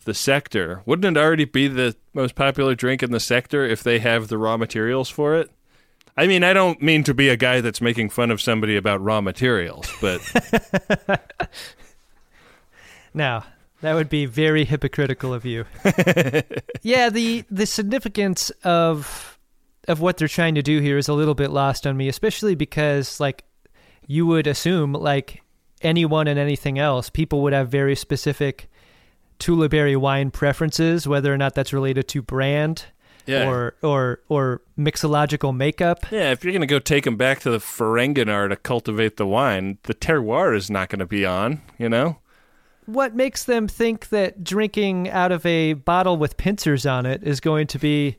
the sector. Wouldn't it already be the most popular drink in the sector if they have the raw materials for it? I mean, I don't mean to be a guy that's making fun of somebody about raw materials, but Now, that would be very hypocritical of you. yeah, the the significance of of what they're trying to do here is a little bit lost on me, especially because like you would assume like anyone and anything else, people would have very specific Tula Berry wine preferences, whether or not that's related to brand Yeah. or or or mixological makeup. yeah, if you're going to go take them back to the Ferenginar to cultivate the wine, the terroir is not going to be on, you know? What makes them think that drinking out of a bottle with pincers on it is going to be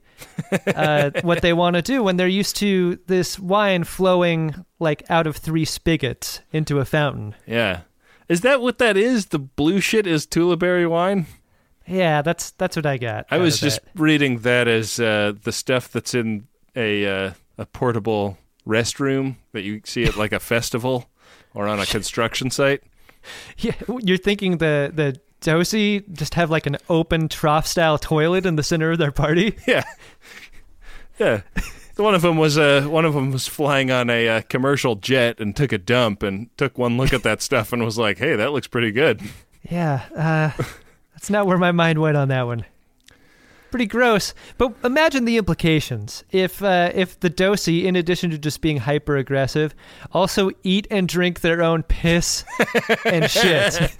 uh, what they want to do when they're used to this wine flowing like out of three spigots into a fountain? Yeah. Is that what that is? The blue shit is Tula berry wine? Yeah, that's that's what I got. I was just it. reading that as uh, the stuff that's in a uh, a portable restroom that you see at like a festival or on a construction site. Yeah, you're thinking the the Dosi just have like an open trough style toilet in the center of their party. Yeah, yeah. One of them was uh, one of them was flying on a uh, commercial jet and took a dump and took one look at that stuff and was like, "Hey, that looks pretty good." Yeah, uh, that's not where my mind went on that one. Pretty gross. But imagine the implications if uh, if the Dosi, in addition to just being hyper aggressive, also eat and drink their own piss and shit.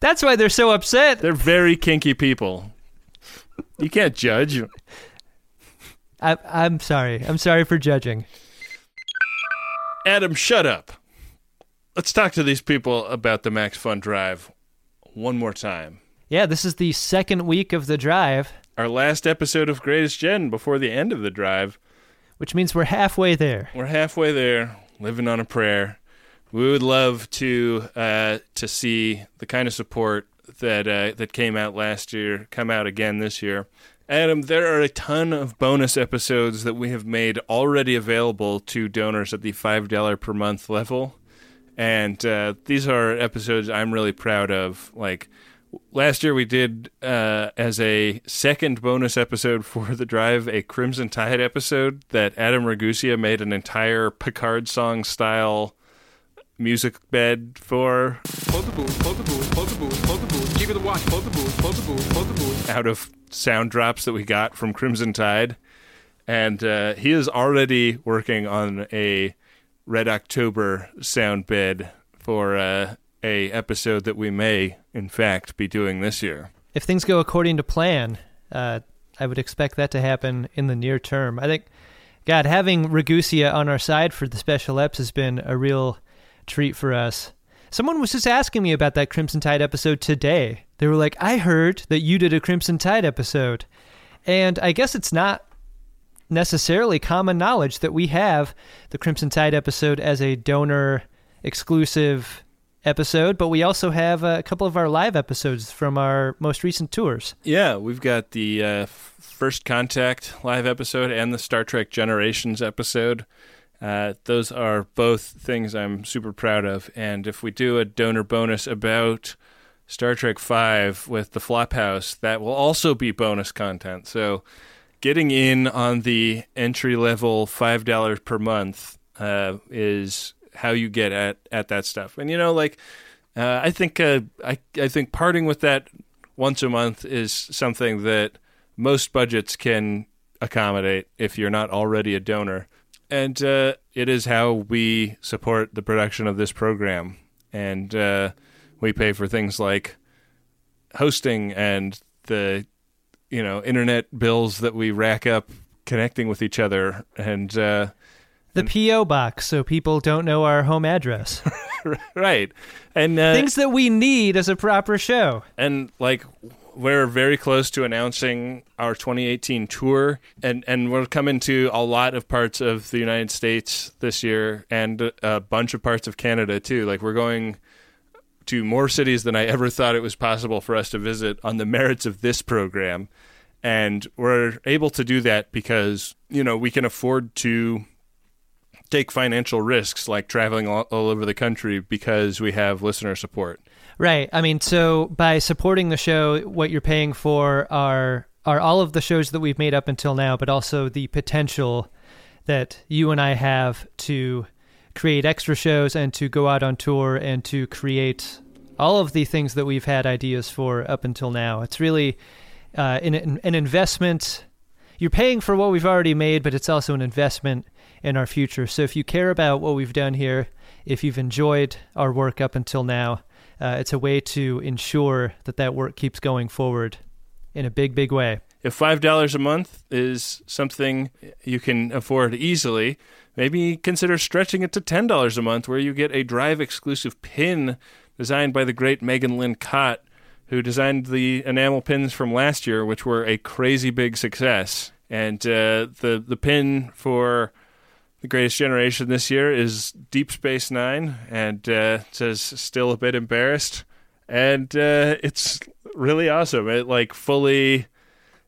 That's why they're so upset. They're very kinky people. You can't judge. I, I'm sorry. I'm sorry for judging. Adam, shut up. Let's talk to these people about the Max Fun Drive one more time. Yeah, this is the second week of the drive, Our last episode of Greatest Gen before the end of the drive. which means we're halfway there. We're halfway there, living on a prayer. We would love to uh, to see the kind of support that uh, that came out last year come out again this year. Adam, there are a ton of bonus episodes that we have made already available to donors at the five dollar per month level, and uh, these are episodes I'm really proud of. Like last year, we did uh, as a second bonus episode for the drive a Crimson Tide episode that Adam Ragusea made an entire Picard song style music bed for. Out of sound drops that we got from Crimson Tide. And uh, he is already working on a Red October sound bed for uh, a episode that we may, in fact, be doing this year. If things go according to plan, uh, I would expect that to happen in the near term. I think, God, having Ragusea on our side for the special eps has been a real treat for us. Someone was just asking me about that Crimson Tide episode today. They were like, I heard that you did a Crimson Tide episode. And I guess it's not necessarily common knowledge that we have the Crimson Tide episode as a donor exclusive episode, but we also have a couple of our live episodes from our most recent tours. Yeah, we've got the uh, First Contact live episode and the Star Trek Generations episode. Uh, those are both things I'm super proud of. And if we do a donor bonus about Star Trek Five with the Flophouse, that will also be bonus content. So, getting in on the entry level five dollars per month uh, is how you get at at that stuff. And you know, like uh, I think uh, I I think parting with that once a month is something that most budgets can accommodate if you're not already a donor. And uh, it is how we support the production of this program. And uh, we pay for things like hosting and the you know internet bills that we rack up connecting with each other and uh, the PO box so people don't know our home address. right. And uh, things that we need as a proper show. And like we're very close to announcing our 2018 tour and and we're coming to a lot of parts of the United States this year and a bunch of parts of Canada too. Like we're going to more cities than I ever thought it was possible for us to visit on the merits of this program. And we're able to do that because, you know, we can afford to take financial risks like traveling all, all, over the country because we have listener support. Right. I mean, so by supporting the show, what you're paying for are are all of the shows that we've made up until now, but also the potential that you and I have to create extra shows and to go out on tour and to create all of the things that we've had ideas for up until now. It's really uh, an, an investment. You're paying for what we've already made, but it's also an investment in our future. So if you care about what we've done here, if you've enjoyed our work up until now, uh, it's a way to ensure that that work keeps going forward in a big, big way. If $5 a month is something you can afford easily, maybe consider stretching it to $10 a month where you get a drive exclusive pin designed by the great Megan Lynn Kott, who designed the enamel pins from last year, which were a crazy big success. And uh, the, the pin for the Greatest Generation this year is Deep Space Nine, and uh, says still a bit embarrassed, and uh, it's really awesome. It like fully,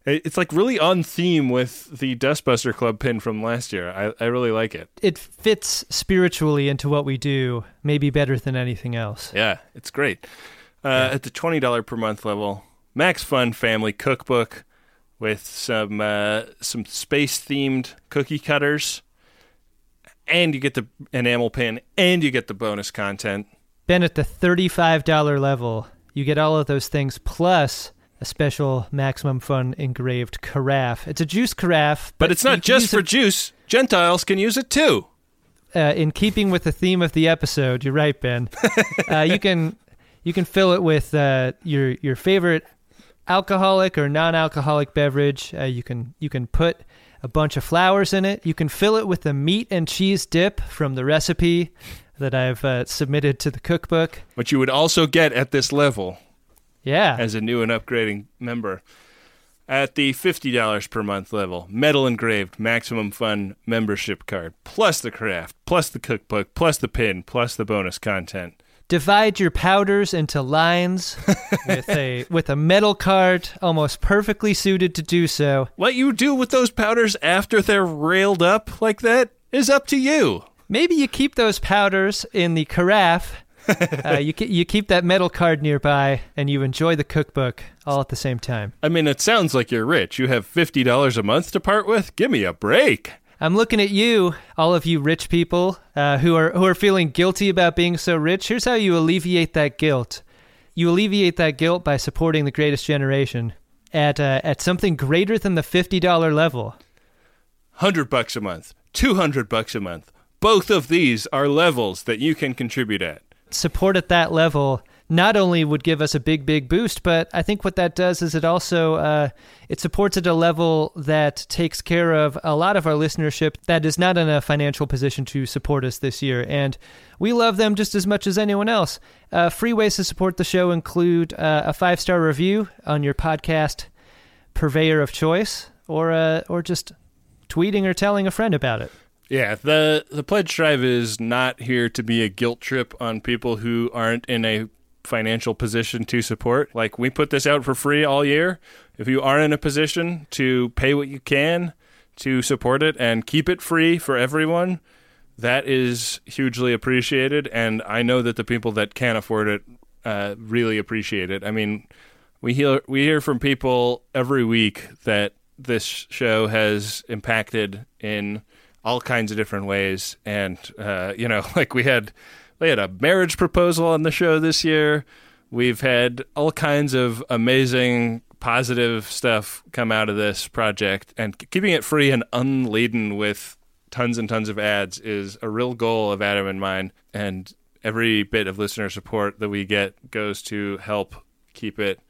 it's like really on theme with the Dustbuster Club pin from last year. I, I really like it. It fits spiritually into what we do, maybe better than anything else. Yeah, it's great. Uh, yeah. At the twenty dollar per month level, Max Fun Family Cookbook with some uh, some space themed cookie cutters and you get the enamel pin and you get the bonus content. Ben, at the $35 level, you get all of those things plus a special maximum fun engraved carafe. It's a juice carafe, but, but it's not just for it, juice. Gentiles can use it too. Uh, in keeping with the theme of the episode, you're right, Ben. uh, you can you can fill it with uh, your your favorite alcoholic or non-alcoholic beverage. Uh, you can you can put a bunch of flowers in it. You can fill it with the meat and cheese dip from the recipe that I've uh, submitted to the cookbook. Which you would also get at this level. Yeah. As a new and upgrading member. At the $50 per month level, metal engraved maximum fun membership card, plus the craft, plus the cookbook, plus the pin, plus the bonus content divide your powders into lines with a with a metal cart almost perfectly suited to do so. What you do with those powders after they're railed up like that is up to you. Maybe you keep those powders in the carafe. uh, you you keep that metal card nearby, and you enjoy the cookbook all at the same time. I mean, it sounds like you're rich. You have fifty dollars a month to part with. Give me a break. I'm looking at you, all of you rich people uh, who are who are feeling guilty about being so rich. Here's how you alleviate that guilt. You alleviate that guilt by supporting the Greatest Generation at uh, at something greater than the fifty dollar level. Hundred bucks a month, two hundred bucks a month. Both of these are levels that you can contribute at. Support at that level not only would give us a big, big boost, but I think what that does is it also uh, it supports at a level that takes care of a lot of our listenership that is not in a financial position to support us this year, and we love them just as much as anyone else. Uh, free ways to support the show include uh, a five star review on your podcast purveyor of choice, or uh, or just tweeting or telling a friend about it. Yeah, the the pledge drive is not here to be a guilt trip on people who aren't in a financial position to support. Like we put this out for free all year. If you are in a position to pay what you can to support it and keep it free for everyone, that is hugely appreciated. And I know that the people that can't afford it uh, really appreciate it. I mean, we hear we hear from people every week that this show has impacted in all kinds of different ways. And uh, you know, like we had we had a marriage proposal on the show this year. We've had all kinds of amazing positive stuff come out of this project and keeping it free and unladen with tons and tons of ads is a real goal of Adam and mine and every bit of listener support that we get goes to help keep it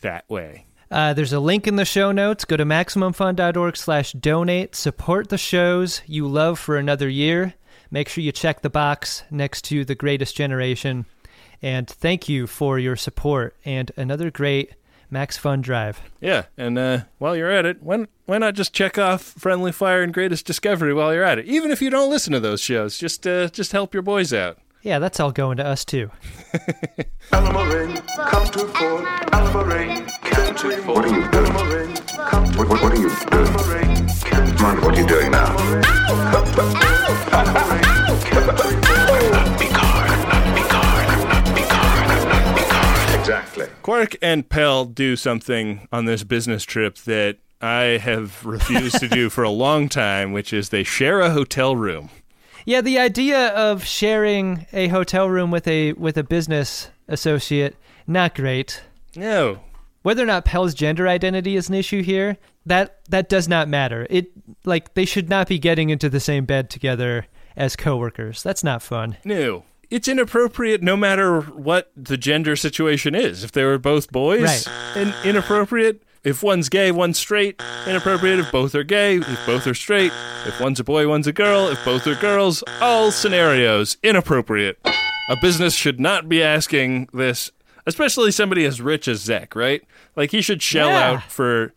that way. Uh, there's a link in the show notes. Go to MaximumFun.org slash donate. Support the shows you love for another year. Make sure you check the box next to The Greatest Generation. And thank you for your support and another great Max Fun Drive. Yeah, and uh, while you're at it, why, why not just check off Friendly Fire and Greatest Discovery while you're at it? Even if you don't listen to those shows, just uh, just help your boys out. Yeah, that's all going to us too. Alamo come to Fort. Alamo come to Fort. What are you doing? What, what, what are you doing? Mind what you're doing now. Exactly. Quark and Pell do something on this business trip that I have refused to do for a long time, which is they share a hotel room. Yeah, the idea of sharing a hotel room with a with a business associate not great. No. Whether or not Pell's gender identity is an issue here, that that does not matter. It like they should not be getting into the same bed together as coworkers. That's not fun. No. It's inappropriate no matter what the gender situation is. If they were both boys, Right. in, inappropriate. If one's gay, one's straight, inappropriate. If both are gay, if both are straight. If one's a boy, one's a girl. If both are girls, all scenarios inappropriate. A business should not be asking this, especially somebody as rich as Zek, right? Like he should shell Yeah. out for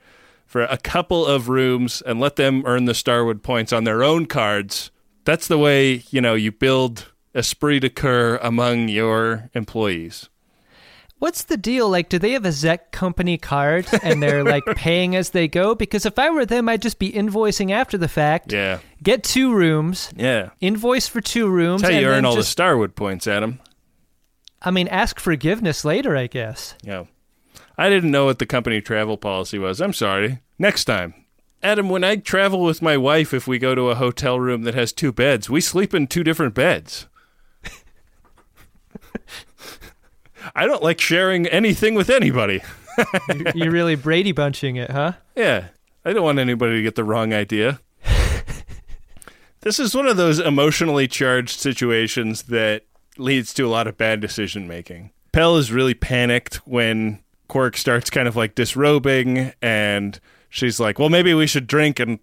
for a couple of rooms and let them earn the Starwood points on their own cards. That's the way, you know, you build esprit de corps among your employees. What's the deal? Like, do they have a Zek company card and they're like paying as they go? Because if I were them, I'd just be invoicing after the fact. Yeah. Get two rooms, Yeah. invoice for two rooms. That's how you earn all the Starwood points, Adam. I mean, ask forgiveness later, I guess. Yeah. I didn't know what the company travel policy was. I'm sorry. Next time. Adam, when I travel with my wife, if we go to a hotel room that has two beds, we sleep in two different beds. I don't like sharing anything with anybody. You're- really Brady bunching it, huh? Yeah. I don't want anybody to get the wrong idea. this is one of those emotionally charged situations that leads to a lot of bad decision making. Pell is really panicked when Quark starts kind of like disrobing, and she's like, well, maybe we should drink and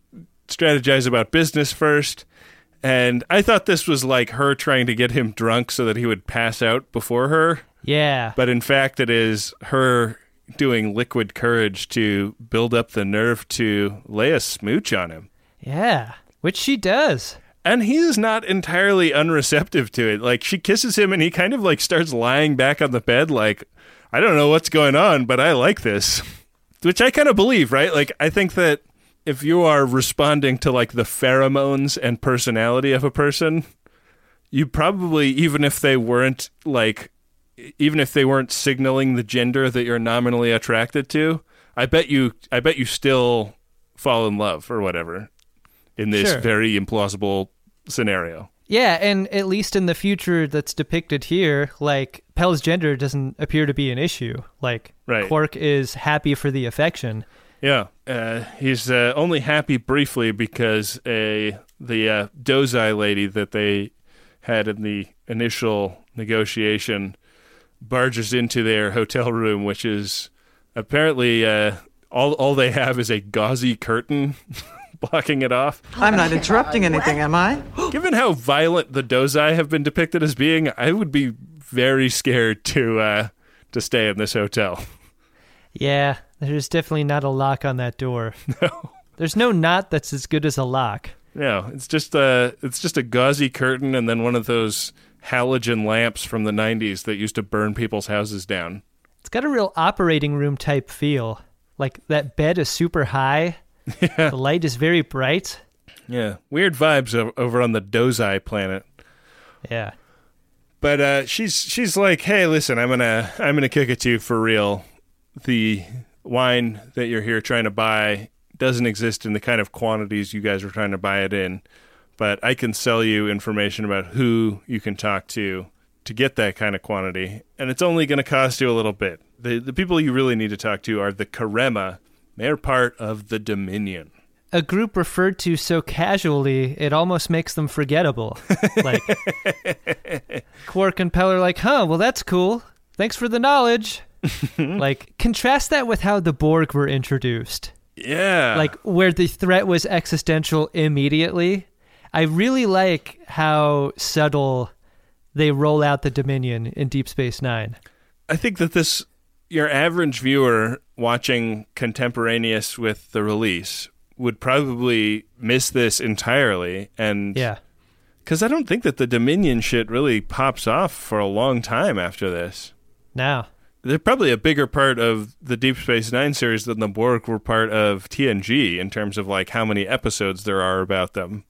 strategize about business first. And I thought this was like her trying to get him drunk so that he would pass out before her. Yeah. But in fact, it is her doing liquid courage to build up the nerve to lay a smooch on him. Yeah. Which she does. And he is not entirely unreceptive to it. Like she kisses him and he kind of like starts lying back on the bed like I don't know what's going on, but I like this. Which I kind of believe, right? Like I think that if you are responding to like the pheromones and personality of a person, you probably even if they weren't like even if they weren't signaling the gender that you're nominally attracted to, I bet you I bet you still fall in love or whatever in this Sure. very implausible scenario. Yeah, and at least in the future that's depicted here, like Pell's gender doesn't appear to be an issue. Like Right. Quark is happy for the affection. Yeah, uh, he's uh, only happy briefly because a the uh, Dosi lady that they had in the initial negotiation barges into their hotel room, which is apparently uh, all all they have is a gauzy curtain blocking it off. I'm not interrupting anything, am I? Given how violent the Dosi have been depicted as being, I would be very scared to uh, to stay in this hotel. Yeah, there's definitely not a lock on that door. No. There's no knot that's as good as a lock. No, it's just a it's just a gauzy curtain and then one of those halogen lamps from the 90s that used to burn people's houses down. It's got a real operating room type feel. Like that bed is super high. Yeah. The light is very bright. Yeah, weird vibes over on the Dosi planet. Yeah. But uh, she's she's like, "Hey, listen, I'm gonna I'm gonna kick it to you for real. The wine that you're here trying to buy doesn't exist in the kind of quantities you guys are trying to buy it in, but I can sell you information about who you can talk to to get that kind of quantity, and it's only going to cost you a little bit. The the people you really need to talk to are the Karemma. They're part of the Dominion. A group referred to so casually, it almost makes them forgettable. Like, Quark and Peller, are like, huh, well, that's cool. Thanks for the knowledge. like, contrast that with how the Borg were introduced. Yeah. Like, where the threat was existential immediately. I really like how subtle they roll out the Dominion in Deep Space Nine. I think that this your average viewer watching contemporaneous with the release would probably miss this entirely and Yeah. cuz I don't think that the Dominion shit really pops off for a long time after this. Now, They're probably a bigger part of the Deep Space 9 series than the Borg were part of TNG in terms of like how many episodes there are about them.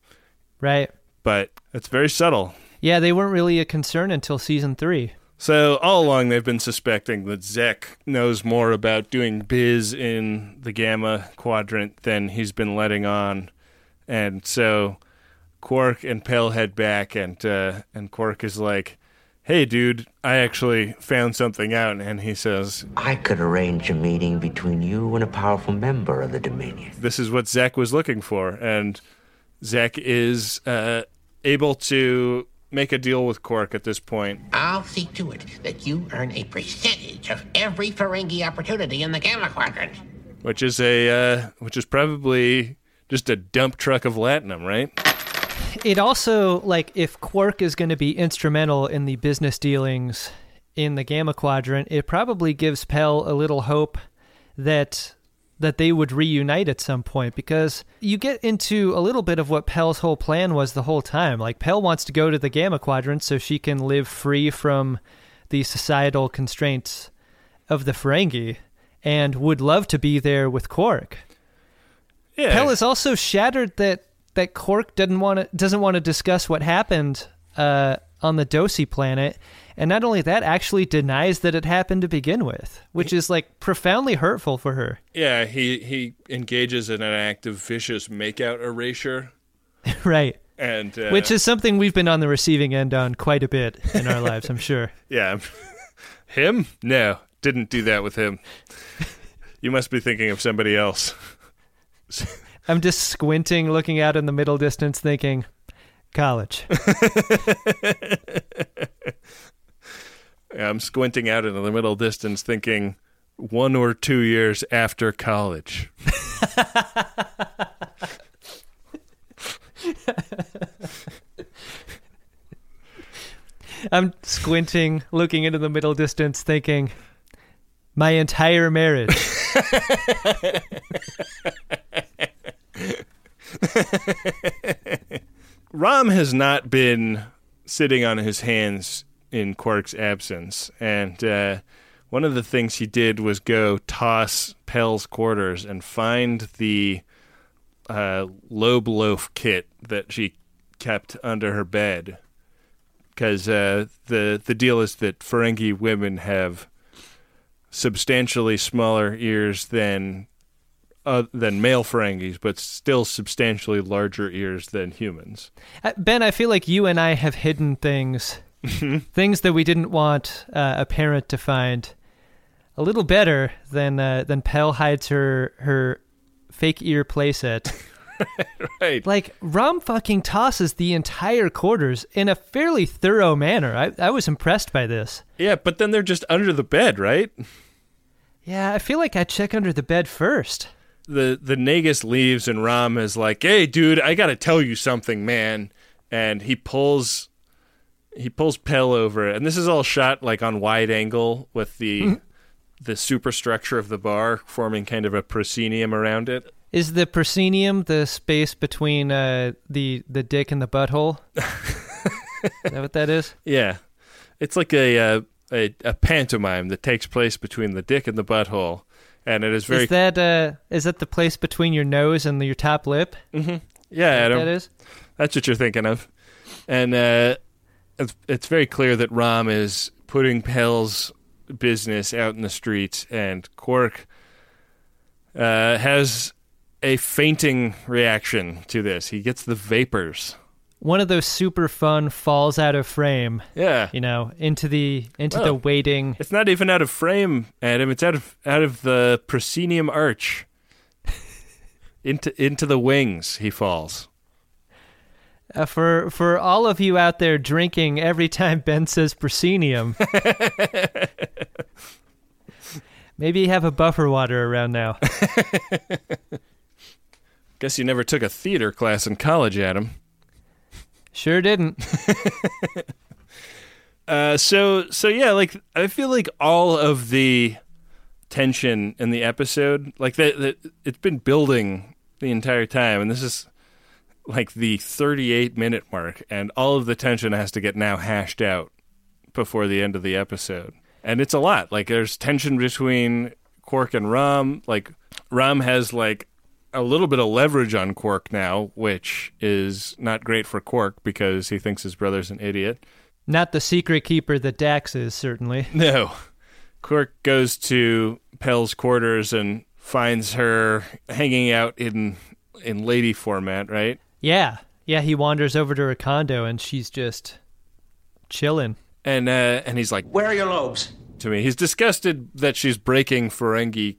right? But it's very subtle. Yeah, they weren't really a concern until season three. So all along they've been suspecting that Zek knows more about doing biz in the Gamma Quadrant than he's been letting on, and so Quark and Pell head back, and uh, and Quark is like, "Hey, dude, I actually found something out," and he says, I could arrange a meeting between you and a powerful member of the Dominion. "This is what Zek was looking for," and Zek is uh, able to make a deal with Quark at this point. I'll see to it that you earn a percentage of every Ferengi opportunity in the Gamma Quadrant. which is a uh, which is probably just a dump truck of latinum, right? It also, like, if Quark is going to be instrumental in the business dealings in the Gamma Quadrant, it probably gives Pell a little hope that that they would reunite at some point because you get into a little bit of what Pell's whole plan was the whole time. Like Pell wants to go to the Gamma Quadrant so she can live free from the societal constraints of the Ferengi and would love to be there with Quark. Yeah. Pell is also shattered that that Quark doesn't want to doesn't want to discuss what happened uh, on the Dosi planet, and not only that, actually denies that it happened to begin with, which is like profoundly hurtful for her. Yeah, he he engages in an act of vicious makeout erasure, right. and uh, Which is something we've been on the receiving end on quite a bit in our lives, I'm sure. yeah, him? No, didn't do that with him. You must be thinking of somebody else. I'm just squinting, looking out in the middle distance, thinking, college. I'm squinting out into the middle distance, thinking one or two years after college. I'm squinting, looking into the middle distance, thinking, my entire marriage. Rom has not been sitting on his hands in Quark's absence, and uh, one of the things he did was go toss Pell's quarters and find the uh, lobe loaf kit that she kept under her bed. Because uh, the the deal is that Ferengi women have substantially smaller ears than uh, than male Ferengis, but still substantially larger ears than humans. Uh, Ben, I feel like you and I have hidden things, things that we didn't want uh, a parent to find, a little better than uh, than Pell hides her her fake ear playset. right. Like Rom fucking tosses the entire quarters in a fairly thorough manner. I I was impressed by this. Yeah, but then they're just under the bed, right? Yeah, I feel like I check under the bed first. The the Nagus leaves and Rom is like, "Hey, dude, I got to tell you something, man." And he pulls he pulls Pell over, and this is all shot like on wide angle with the the superstructure of the bar forming kind of a proscenium around it. Is the proscenium the space between uh, the the dick and the butthole? is that what that is? Yeah, it's like a, uh, a a pantomime that takes place between the dick and the butthole, and it is very. Is that uh, is that the place between your nose and your top lip? Mm-hmm. Yeah, that Adam. that is? That's what you're thinking of, and uh, it's, it's very clear that Rom is putting Pell's business out in the streets, and Quark uh, has a fainting reaction to this. He gets the vapors. One of those super fun falls out of frame. Yeah. You know, into the into Well, the waiting. It's not even out of frame, Adam. It's out of out of the proscenium arch. into into the wings, he falls. Uh, for for all of you out there drinking every time Ben says proscenium, maybe have a buffer water around now. Guess you never took a theater class in college, Adam. Sure didn't. Uh, so so yeah, like I feel like all of the tension in the episode, like that, that it's been building the entire time, and this is like the 38 minute mark, and all of the tension has to get now hashed out before the end of the episode, and it's a lot. Like there's tension between Quark and Rom. Like Rom has like a little bit of leverage on Quark now, which is not great for Quark because he thinks his brother's an idiot. Not the secret keeper that Dax is, certainly. No. Quark goes to Pell's quarters and finds her hanging out in in lady format, right? Yeah. Yeah, he wanders over to her condo and she's just chilling. And uh, and he's like, Where are your lobes? to me, he's disgusted that she's breaking Ferengi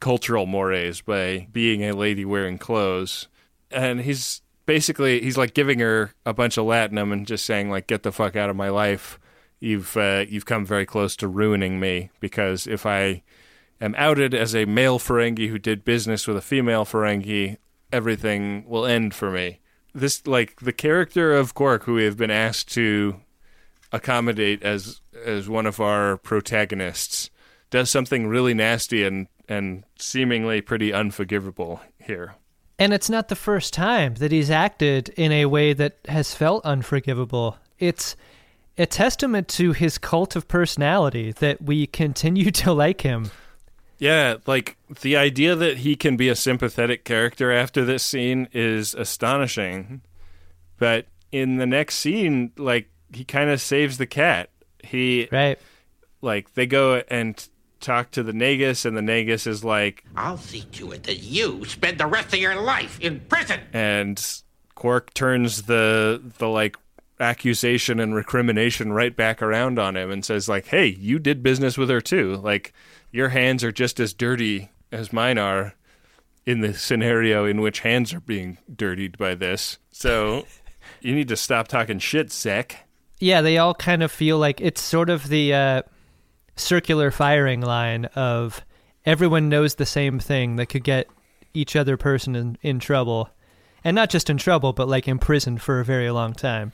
cultural mores by being a lady wearing clothes. And he's basically he's like giving her a bunch of latinum and just saying like get the fuck out of my life. You've uh, you've come very close to ruining me because if I am outed as a male Ferengi who did business with a female Ferengi, everything will end for me. This like the character of Quark who we have been asked to accommodate as as one of our protagonists does something really nasty and and seemingly pretty unforgivable here. And it's not the first time that he's acted in a way that has felt unforgivable. It's a testament to his cult of personality that we continue to like him. Yeah, like the idea that he can be a sympathetic character after this scene is astonishing. But in the next scene, like he kind of saves the cat. He right. Like they go and talk to the Nagus, and the Nagus is like, I'll see to it that you spend the rest of your life in prison. and Quark turns the the like accusation and recrimination right back around on him and says like, "Hey, you did business with her too. Like your hands are just as dirty as mine are." In the scenario in which hands are being dirtied by this, so you need to stop talking shit, Zek. Yeah, they all kind of feel like it's sort of the uh, circular firing line of everyone knows the same thing that could get each other person in, in trouble. And not just in trouble, but like imprisoned for a very long time.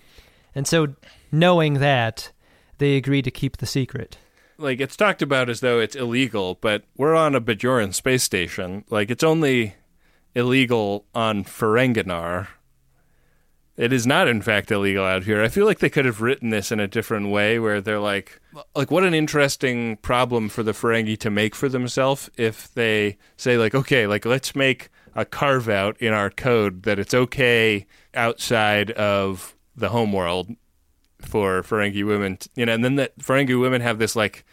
And so, knowing that, they agree to keep the secret. like it's talked about as though it's illegal, but we're on a Bajoran space station. Like it's only illegal on Ferenginar. It is not, in fact, illegal out here. I feel like they could have written this in a different way, where they're like, like what an interesting problem for the Ferengi to make for themselves if they say like, okay, like let's make a carve out in our code that it's okay outside of the homeworld for Ferengi women, you know, and then that Ferengi women have this like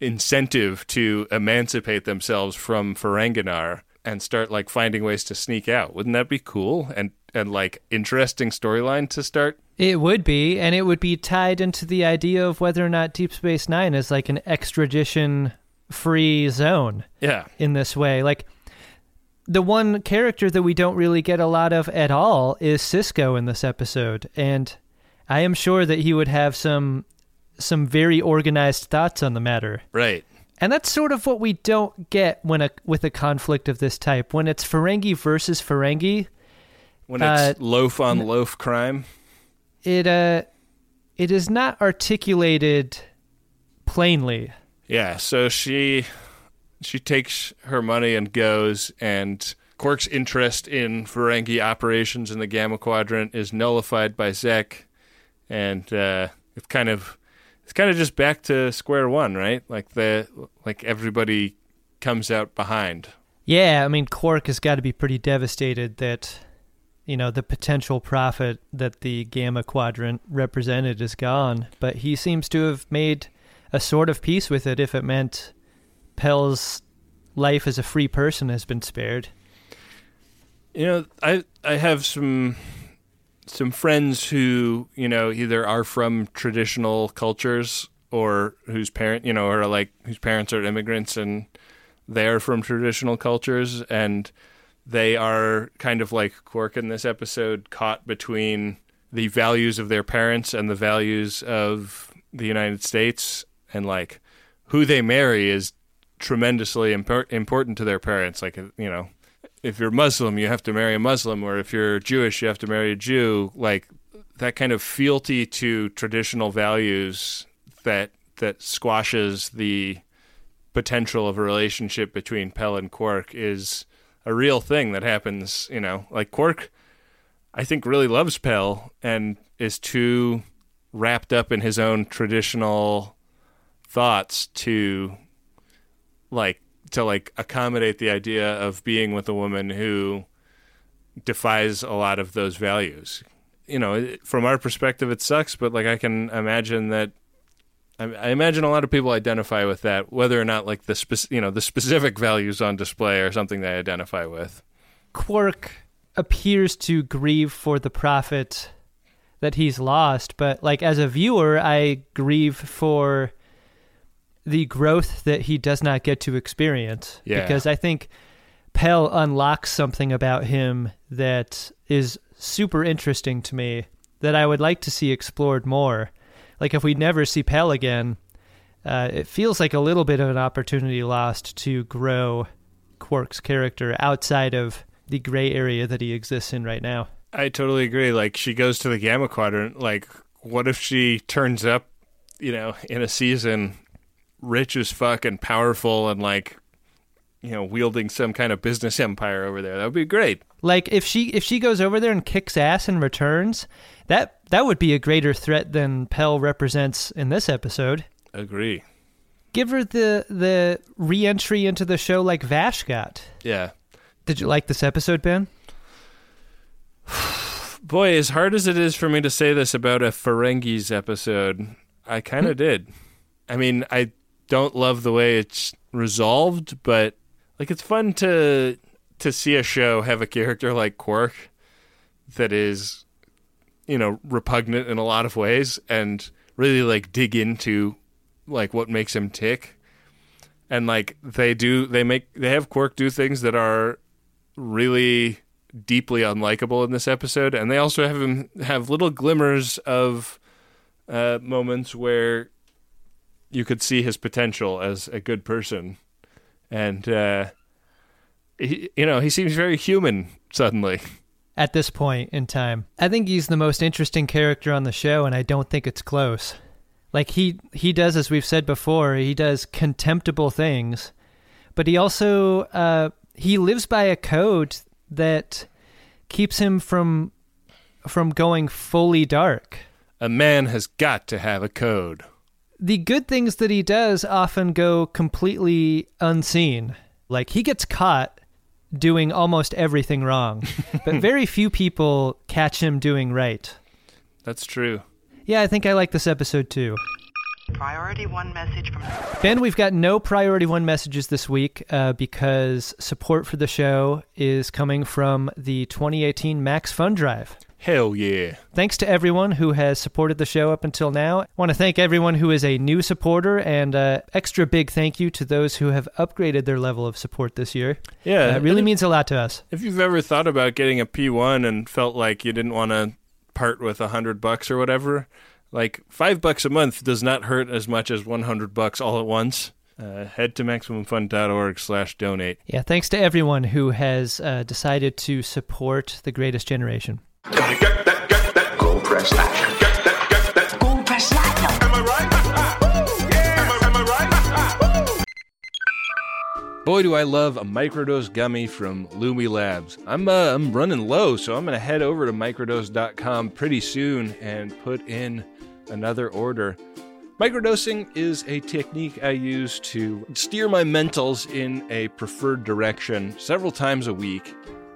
incentive to emancipate themselves from Ferenginar and start like finding ways to sneak out. Wouldn't that be cool and and like interesting storyline to start? It would be, and it would be tied into the idea of whether or not Deep Space Nine is like an extradition free zone. Yeah. In this way. Like the one character that we don't really get a lot of at all is Sisko in this episode. And I am sure that he would have some some very organized thoughts on the matter. Right. And that's sort of what we don't get when a with a conflict of this type. When it's Ferengi versus Ferengi, When it's Uh, loaf on loaf crime. it uh it is not articulated plainly. Yeah, so she she takes her money and goes and Quark's interest in Ferengi operations in the Gamma Quadrant is nullified by Zek, and uh, it's kind of it's kind of just back to square one, right? Like the like everybody comes out behind. Yeah, I mean, Quark has got to be pretty devastated that, you know, the potential profit that the Gamma Quadrant represented is gone. But he seems to have made a sort of peace with it if it meant pell's life as a free person has been spared. You know, I I have some some friends who you know either are from traditional cultures or whose parent you know are like whose parents are immigrants and they're from traditional cultures and they are kind of like Quark in this episode caught between the values of their parents and the values of the United States. And like who they marry is tremendously impor- important to their parents. Like you know if you're Muslim, you have to marry a Muslim, or if you're Jewish, you have to marry a Jew. Like that kind of fealty to traditional values that that squashes the potential of a relationship between Pell and Quark is a real thing that happens. You know, like Quark, I think really loves Pell and is too wrapped up in his own traditional thoughts to like to like accommodate the idea of being with a woman who defies a lot of those values. You know, from our perspective, it sucks, but like I can imagine that. I, I imagine a lot of people identify with that, whether or not like the spec- you know the specific values on display are something they identify with. Quark appears to grieve for the profit that he's lost, but like as a viewer, I grieve for the growth that he does not get to experience. Yeah. Because I think Pell unlocks something about him that is super interesting to me that I would like to see explored more. Like if we never see Pell again, uh, it feels like a little bit of an opportunity lost to grow Quark's character outside of the gray area that he exists in right now. I totally agree. Like she goes to the Gamma Quadrant. Like, what if she turns up, you know, in a season rich as fuck and powerful and like you know wielding some kind of business empire over there. That would be great. Like if she if she goes over there and kicks ass and returns that that would be a greater threat than Pell represents in this episode. Agree. Give her the the re-entry into the show like Vash got. Yeah. Did you like this episode Ben? Boy as hard as it is for me to say this about a Ferengis episode I kind of hmm. did. I mean I don't love the way it's resolved, but like it's fun to to see a show have a character like Quark that is you know repugnant in a lot of ways and really like dig into like what makes him tick. And like they do they make they have Quark do things that are really deeply unlikable in this episode. And they also have him have little glimmers of uh, moments where you could see his potential as a good person, and uh, he, you know, he seems very human suddenly. At this point in time, I think he's the most interesting character on the show, and I don't think it's close. Like he he does, as we've said before, he does contemptible things, but he also uh, he lives by a code that keeps him from from going fully dark. A man has got to have a code the good things that he does often go completely unseen. Like he gets caught doing almost everything wrong, but very few people catch him doing right. That's true. Yeah, I think I like this episode too. Priority one message from Ben. We've got no priority one messages this week uh, because support for the show is coming from the 2018 Max Fund Drive. Hell yeah. Thanks to everyone who has supported the show up until now. I want to thank everyone who is a new supporter and uh, extra big thank you to those who have upgraded their level of support this year. Yeah. Uh, it really means a lot to us. If you've ever thought about getting a P1 and felt like you didn't want to part with a hundred bucks or whatever, like five bucks a month does not hurt as much as 100 bucks all at once. Uh, head to maximumfun.org slash donate. Yeah, thanks to everyone who has uh, decided to support the greatest generation. Gotta get that, get that. Go press that. Get that, get that. Go press that. Am I right? yeah. Am I, am I right? Boy, do I love a microdose gummy from Lumi Labs. I'm uh, I'm running low, so I'm gonna head over to microdose.com pretty soon and put in another order. Microdosing is a technique I use to steer my mentals in a preferred direction several times a week.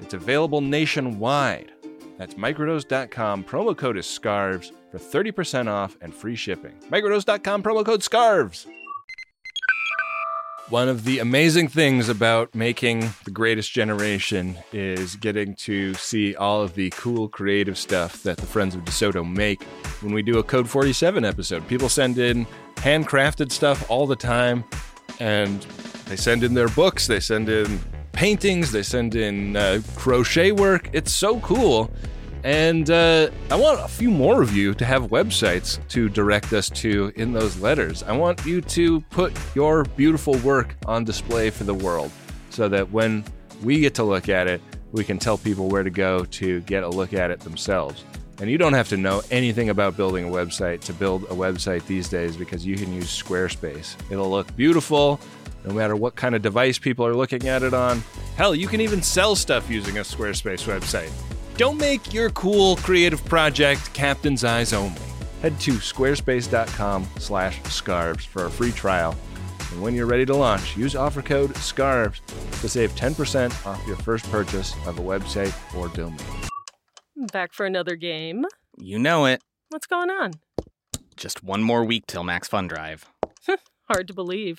It's available nationwide. That's microdose.com. Promo code is SCARVES for 30% off and free shipping. Microdose.com, promo code SCARVES. One of the amazing things about making The Greatest Generation is getting to see all of the cool creative stuff that the Friends of DeSoto make when we do a Code 47 episode. People send in handcrafted stuff all the time, and they send in their books, they send in paintings, they send in uh, crochet work. It's so cool. And uh, I want a few more of you to have websites to direct us to in those letters. I want you to put your beautiful work on display for the world so that when we get to look at it, we can tell people where to go to get a look at it themselves. And you don't have to know anything about building a website to build a website these days because you can use Squarespace. It'll look beautiful no matter what kind of device people are looking at it on. Hell, you can even sell stuff using a Squarespace website. Don't make your cool creative project captain's eyes only. Head to squarespace.com slash scarves for a free trial. And when you're ready to launch, use offer code SCARVES to save 10% off your first purchase of a website or domain. Back for another game. You know it. What's going on? Just one more week till Max Fun Drive. Hard to believe.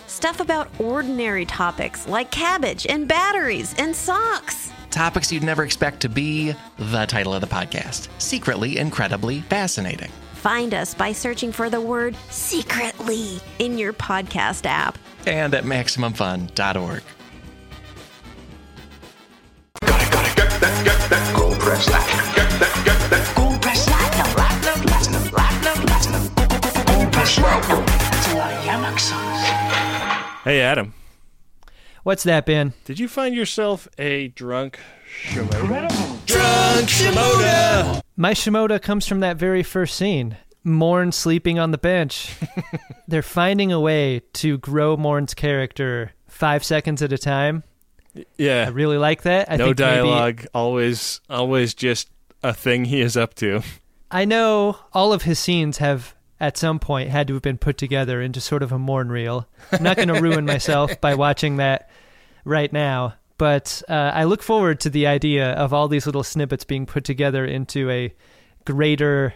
Stuff about ordinary topics like cabbage and batteries and socks. Topics you'd never expect to be the title of the podcast Secretly Incredibly Fascinating. Find us by searching for the word secretly in your podcast app. And at MaximumFun.org. Gold press that. Gold press platinum, platinum, platinum, platinum, platinum. Gold press platinum. That's a lot of Yamok songs. Hey, Adam. What's that, Ben? Did you find yourself a drunk Shimoda? Drunk Shimoda! My Shimoda comes from that very first scene. Morn sleeping on the bench. They're finding a way to grow Morn's character five seconds at a time. Yeah. I really like that. I no think maybe- dialogue. Always, always just a thing he is up to. I know all of his scenes have at some point had to have been put together into sort of a Morn reel. I'm not going to ruin myself by watching that right now, but uh, I look forward to the idea of all these little snippets being put together into a greater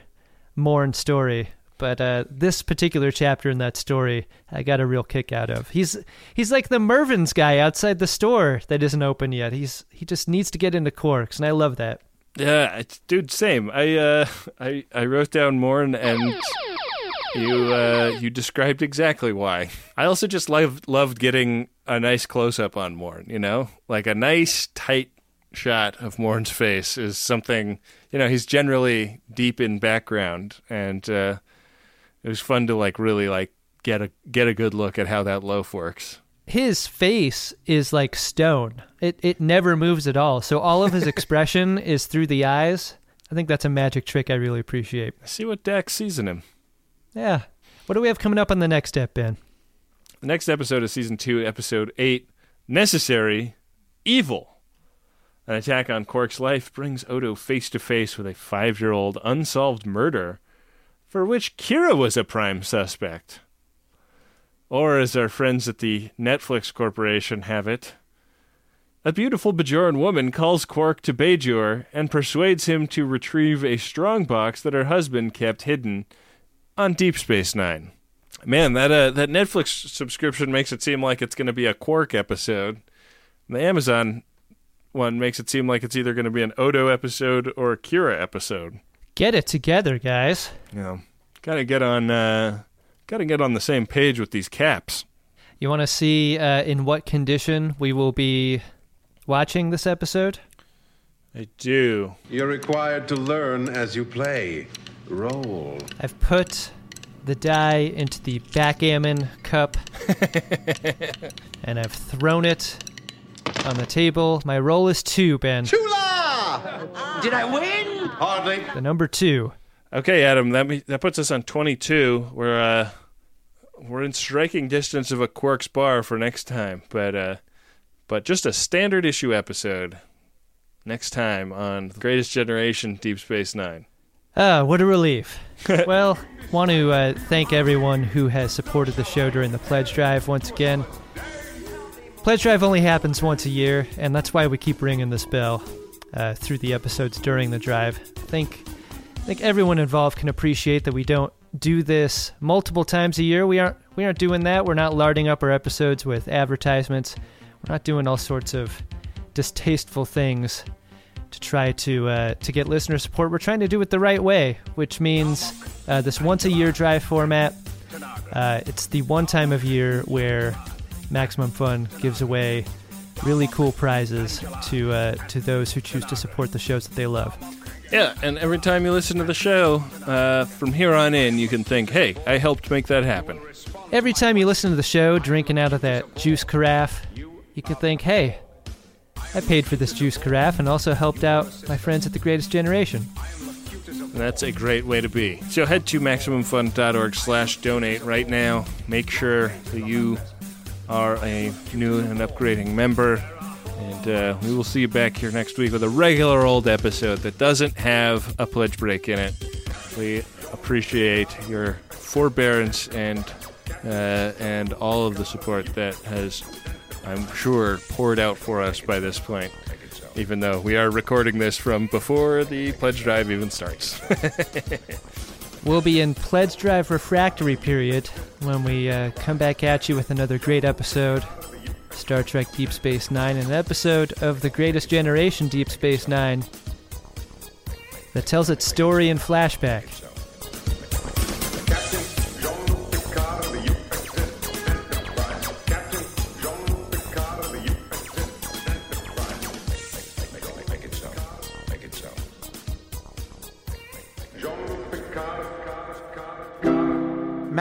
Morn story. But uh, this particular chapter in that story, I got a real kick out of. He's he's like the Mervyn's guy outside the store that isn't open yet. He's he just needs to get into Quark's, and I love that. Yeah, it's, dude, same. I uh, I I wrote down Morn, and you uh, you described exactly why. I also just loved loved getting a nice close up on Morn. You know, like a nice tight shot of Morn's face is something. You know, he's generally deep in background, and uh, it was fun to like really like get a get a good look at how that loaf works. His face is like stone. It it never moves at all. So all of his expression is through the eyes. I think that's a magic trick I really appreciate. See what Dax sees in him. Yeah. What do we have coming up on the next step, Ben? The next episode is season two, episode eight. Necessary evil. An attack on Quark's life brings Odo face to face with a five year old unsolved murder for which Kira was a prime suspect. Or, as our friends at the Netflix Corporation have it, a beautiful Bajoran woman calls Quark to Bajor and persuades him to retrieve a strong box that her husband kept hidden on Deep Space Nine. Man, that uh, that Netflix subscription makes it seem like it's going to be a Quark episode. The Amazon one makes it seem like it's either going to be an Odo episode or a Kira episode. Get it together, guys. You know, gotta get on, uh, gotta get on the same page with these caps. You want to see uh, in what condition we will be watching this episode? I do. You're required to learn as you play. Roll. I've put the die into the backgammon cup and I've thrown it on the table. My roll is two, Ben. Chula! Did I win? Hardly. The number two. Okay, Adam, that me, that puts us on twenty-two. We're uh, we're in striking distance of a Quark's bar for next time, but uh, but just a standard issue episode next time on the Greatest Generation, Deep Space Nine. Ah, what a relief. well, want to uh, thank everyone who has supported the show during the pledge drive once again. Pledge drive only happens once a year, and that's why we keep ringing this bell uh, through the episodes during the drive. I think, I think everyone involved can appreciate that we don't do this multiple times a year. We aren't we aren't doing that. We're not larding up our episodes with advertisements. We're not doing all sorts of distasteful things to try to uh, to get listener support. We're trying to do it the right way, which means uh, this once a year drive format. Uh, it's the one time of year where Maximum Fun gives away really cool prizes to uh, to those who choose to support the shows that they love. Yeah, and every time you listen to the show, uh, from here on in, you can think, "Hey, I helped make that happen." Every time you listen to the show, drinking out of that juice carafe, you can think, "Hey, I paid for this juice carafe and also helped out my friends at the Greatest Generation." That's a great way to be. So head to maximumfun.org slash donate right now. Make sure that you are a new and upgrading member. And uh, we will see you back here next week with a regular old episode that doesn't have a pledge break in it. We appreciate your forbearance and uh, and all of the support that has, I'm sure, poured out for us by this point. Even though we are recording this from before the pledge drive even starts. We'll be in Pledge Drive refractory period when we uh, come back at you with another great episode. Star Trek Deep Space Nine, an episode of The Greatest Generation Deep Space Nine that tells its story in flashback.